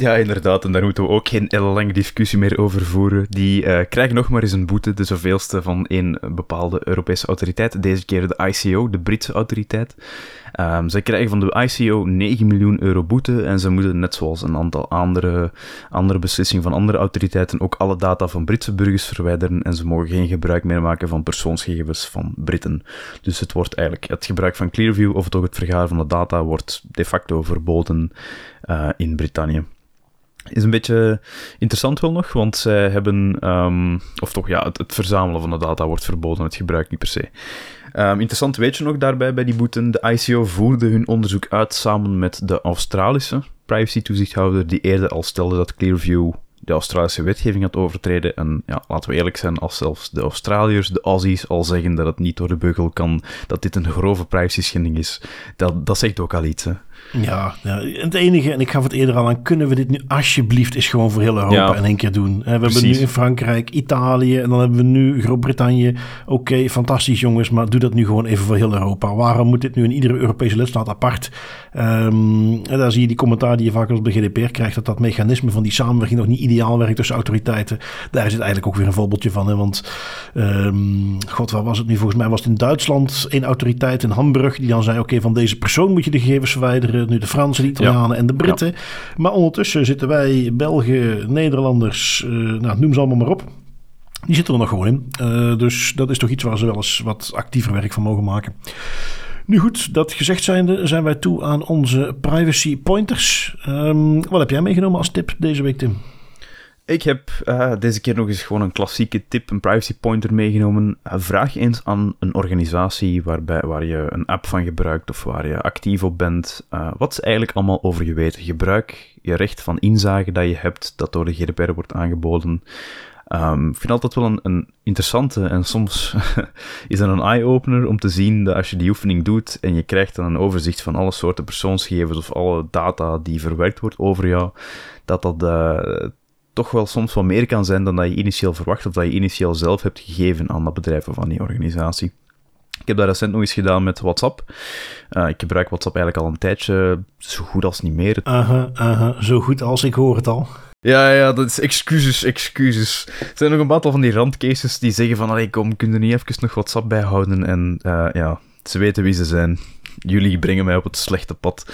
Ja, inderdaad. En daar moeten we ook geen lange discussie meer over voeren. Die uh, krijgen nog maar eens een boete, de zoveelste van een bepaalde Europese autoriteit. Deze keer de ICO, de Britse autoriteit. Um, zij krijgen van de ICO 9 miljoen euro boete en ze moeten, net zoals een aantal andere, andere beslissingen van andere autoriteiten, ook alle data van Britse burgers verwijderen en ze mogen geen gebruik meer maken van persoonsgegevens van Britten. Dus het wordt eigenlijk het gebruik van Clearview of toch het vergaren van de data wordt de facto verboden uh, in Brittannië. Is een beetje interessant wel nog, want zij hebben, um, of toch ja, het, verzamelen van de data wordt verboden, het gebruik niet per se. Um, interessant weet je nog daarbij bij die boeten, de ICO voerde hun onderzoek uit samen met de Australische privacy-toezichthouder, die eerder al stelde dat Clearview de Australische wetgeving had overtreden. En ja, laten we eerlijk zijn, als zelfs de Australiërs, de Aussies, al zeggen dat het niet door de beugel kan, dat dit een grove privacy-schending is, dat, dat zegt ook al iets. Ja, ja, het enige, en ik gaf het eerder al aan, kunnen we dit nu alsjeblieft eens gewoon voor heel Europa in één keer doen? We hebben nu in Frankrijk, Italië en dan hebben we nu Groot-Brittannië. Oké, fantastisch jongens, maar doe dat nu gewoon even voor heel Europa. Waarom moet dit nu in iedere Europese lidstaat apart? Um, en daar zie je die commentaar die je vaak als de GDPR krijgt, dat dat mechanisme van die samenwerking nog niet ideaal werkt tussen autoriteiten. Daar is het eigenlijk ook weer een voorbeeldje van. Hè? Want, um, god, waar was het nu? Volgens mij was het in Duitsland een autoriteit in Hamburg die dan zei, oké, van deze persoon moet je de gegevens verwijderen nu de Fransen, de Italianen en de Britten. Maar ondertussen zitten wij, Belgen, Nederlanders, uh, nou, noem ze allemaal maar op. Die zitten er nog gewoon in. Uh, dus dat is toch iets waar ze wel eens wat actiever werk van mogen maken. Nu goed, dat gezegd zijnde zijn wij toe aan onze privacy pointers. Um, wat heb jij meegenomen als tip deze week, Tim? Ik heb uh, deze keer nog eens gewoon een klassieke tip, een privacy pointer meegenomen. Uh, vraag eens aan een organisatie waarbij, waar je een app van gebruikt of waar je actief op bent. Uh, wat is eigenlijk allemaal over je weten? Gebruik je recht van inzage dat je hebt, dat door de GDPR wordt aangeboden. Um, ik vind altijd wel een, een interessante en soms *laughs* is dat een eye-opener om te zien dat als je die oefening doet en je krijgt dan een overzicht van alle soorten persoonsgegevens of alle data die verwerkt wordt over jou, dat dat toch wel soms wat meer kan zijn dan dat je initieel verwacht of dat je initieel zelf hebt gegeven aan dat bedrijf of aan die organisatie. Ik heb dat recent nog eens gedaan met WhatsApp. Uh, ik gebruik WhatsApp eigenlijk al een tijdje, zo goed als niet meer. Aha, aha, zo goed als ik hoor het al. Ja, ja, dat is excuses, excuses. Er zijn nog een aantal van die randcases die zeggen van, allee, kom, kun je niet even nog WhatsApp bijhouden? En uh, ja, ze weten wie ze zijn. Jullie brengen mij op het slechte pad.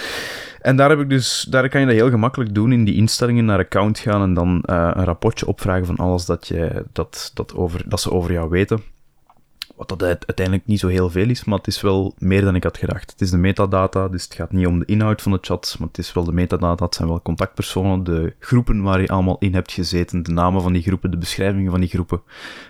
En daar, heb ik dus, daar kan je dat heel gemakkelijk doen, in die instellingen naar account gaan en dan uh, een rapportje opvragen van alles dat, je, dat, dat, over, dat ze over jou weten. Wat dat uiteindelijk niet zo heel veel is, maar het is wel meer dan ik had gedacht. Het is de metadata, dus het gaat niet om de inhoud van de chat, maar het is wel de metadata. Het zijn wel contactpersonen, de groepen waar je allemaal in hebt gezeten, de namen van die groepen, de beschrijvingen van die groepen.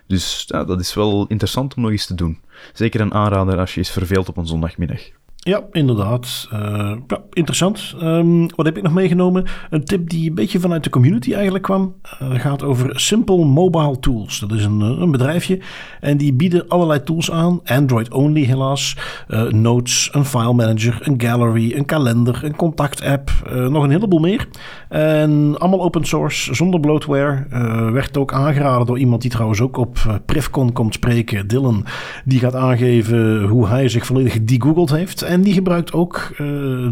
Dus ja, dat is wel interessant om nog eens te doen. Zeker een aanrader als je eens verveelt op een zondagmiddag. Ja, inderdaad. Uh, ja, interessant. Um, wat heb ik nog meegenomen? Een tip die een beetje vanuit de community eigenlijk kwam. Uh, gaat over Simple Mobile Tools. Dat is een, eh, een bedrijfje. En die bieden allerlei tools aan. Android only helaas. Notes, een file manager, een gallery, een kalender, een contact app. nog een heleboel meer. En allemaal open source, zonder bloatware. werd ook aangeraden door iemand die trouwens ook op Privcon komt spreken. Dylan. Die gaat aangeven hoe hij zich volledig degoogeld heeft. Die gebruikt ook uh,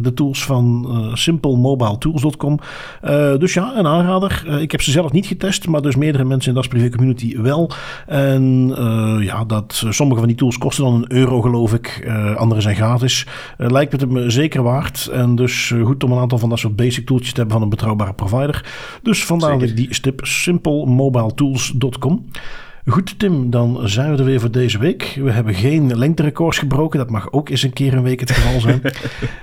de tools van uh, simplemobiletools.com. Uh, dus ja, een aanrader. ik heb ze zelf niet getest, maar dus meerdere mensen in de Privé Community wel. En ja, dat, sommige van die tools kosten dan een euro, geloof ik. andere zijn gratis. lijkt het me zeker waard. En dus goed om een aantal van dat soort basic tooltjes te hebben van een betrouwbare provider. Dus vandaar die stip simplemobiletools.com. Goed, Tim, dan zijn we er weer voor deze week. We hebben geen lengterecords gebroken. Dat mag ook eens een keer een week het geval zijn.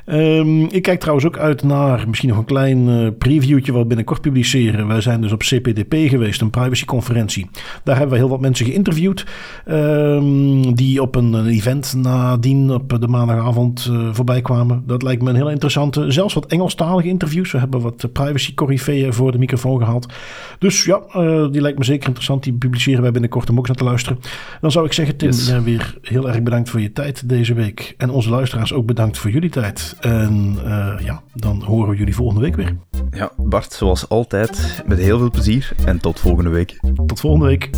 um, *laughs* ik kijk trouwens ook uit naar misschien nog een klein uh, previewtje wat we binnenkort publiceren. Wij zijn dus op CPDP geweest, een privacyconferentie. Daar hebben we heel wat mensen geïnterviewd. Um, die op een, event nadien op de maandagavond uh, voorbij kwamen. Dat lijkt me een heel interessante. Zelfs wat Engelstalige interviews. We hebben wat privacy voor de microfoon gehaald. Dus ja, uh, die lijkt me zeker interessant. Die publiceren wij binnenkort kort om ook naar te luisteren. Dan zou ik zeggen, Tim, yes. weer heel erg bedankt voor je tijd deze week. En onze luisteraars ook bedankt voor jullie tijd. En uh, ja, dan horen we jullie volgende week weer. Ja, Bart, zoals altijd, met heel veel plezier en tot volgende week. Tot volgende week.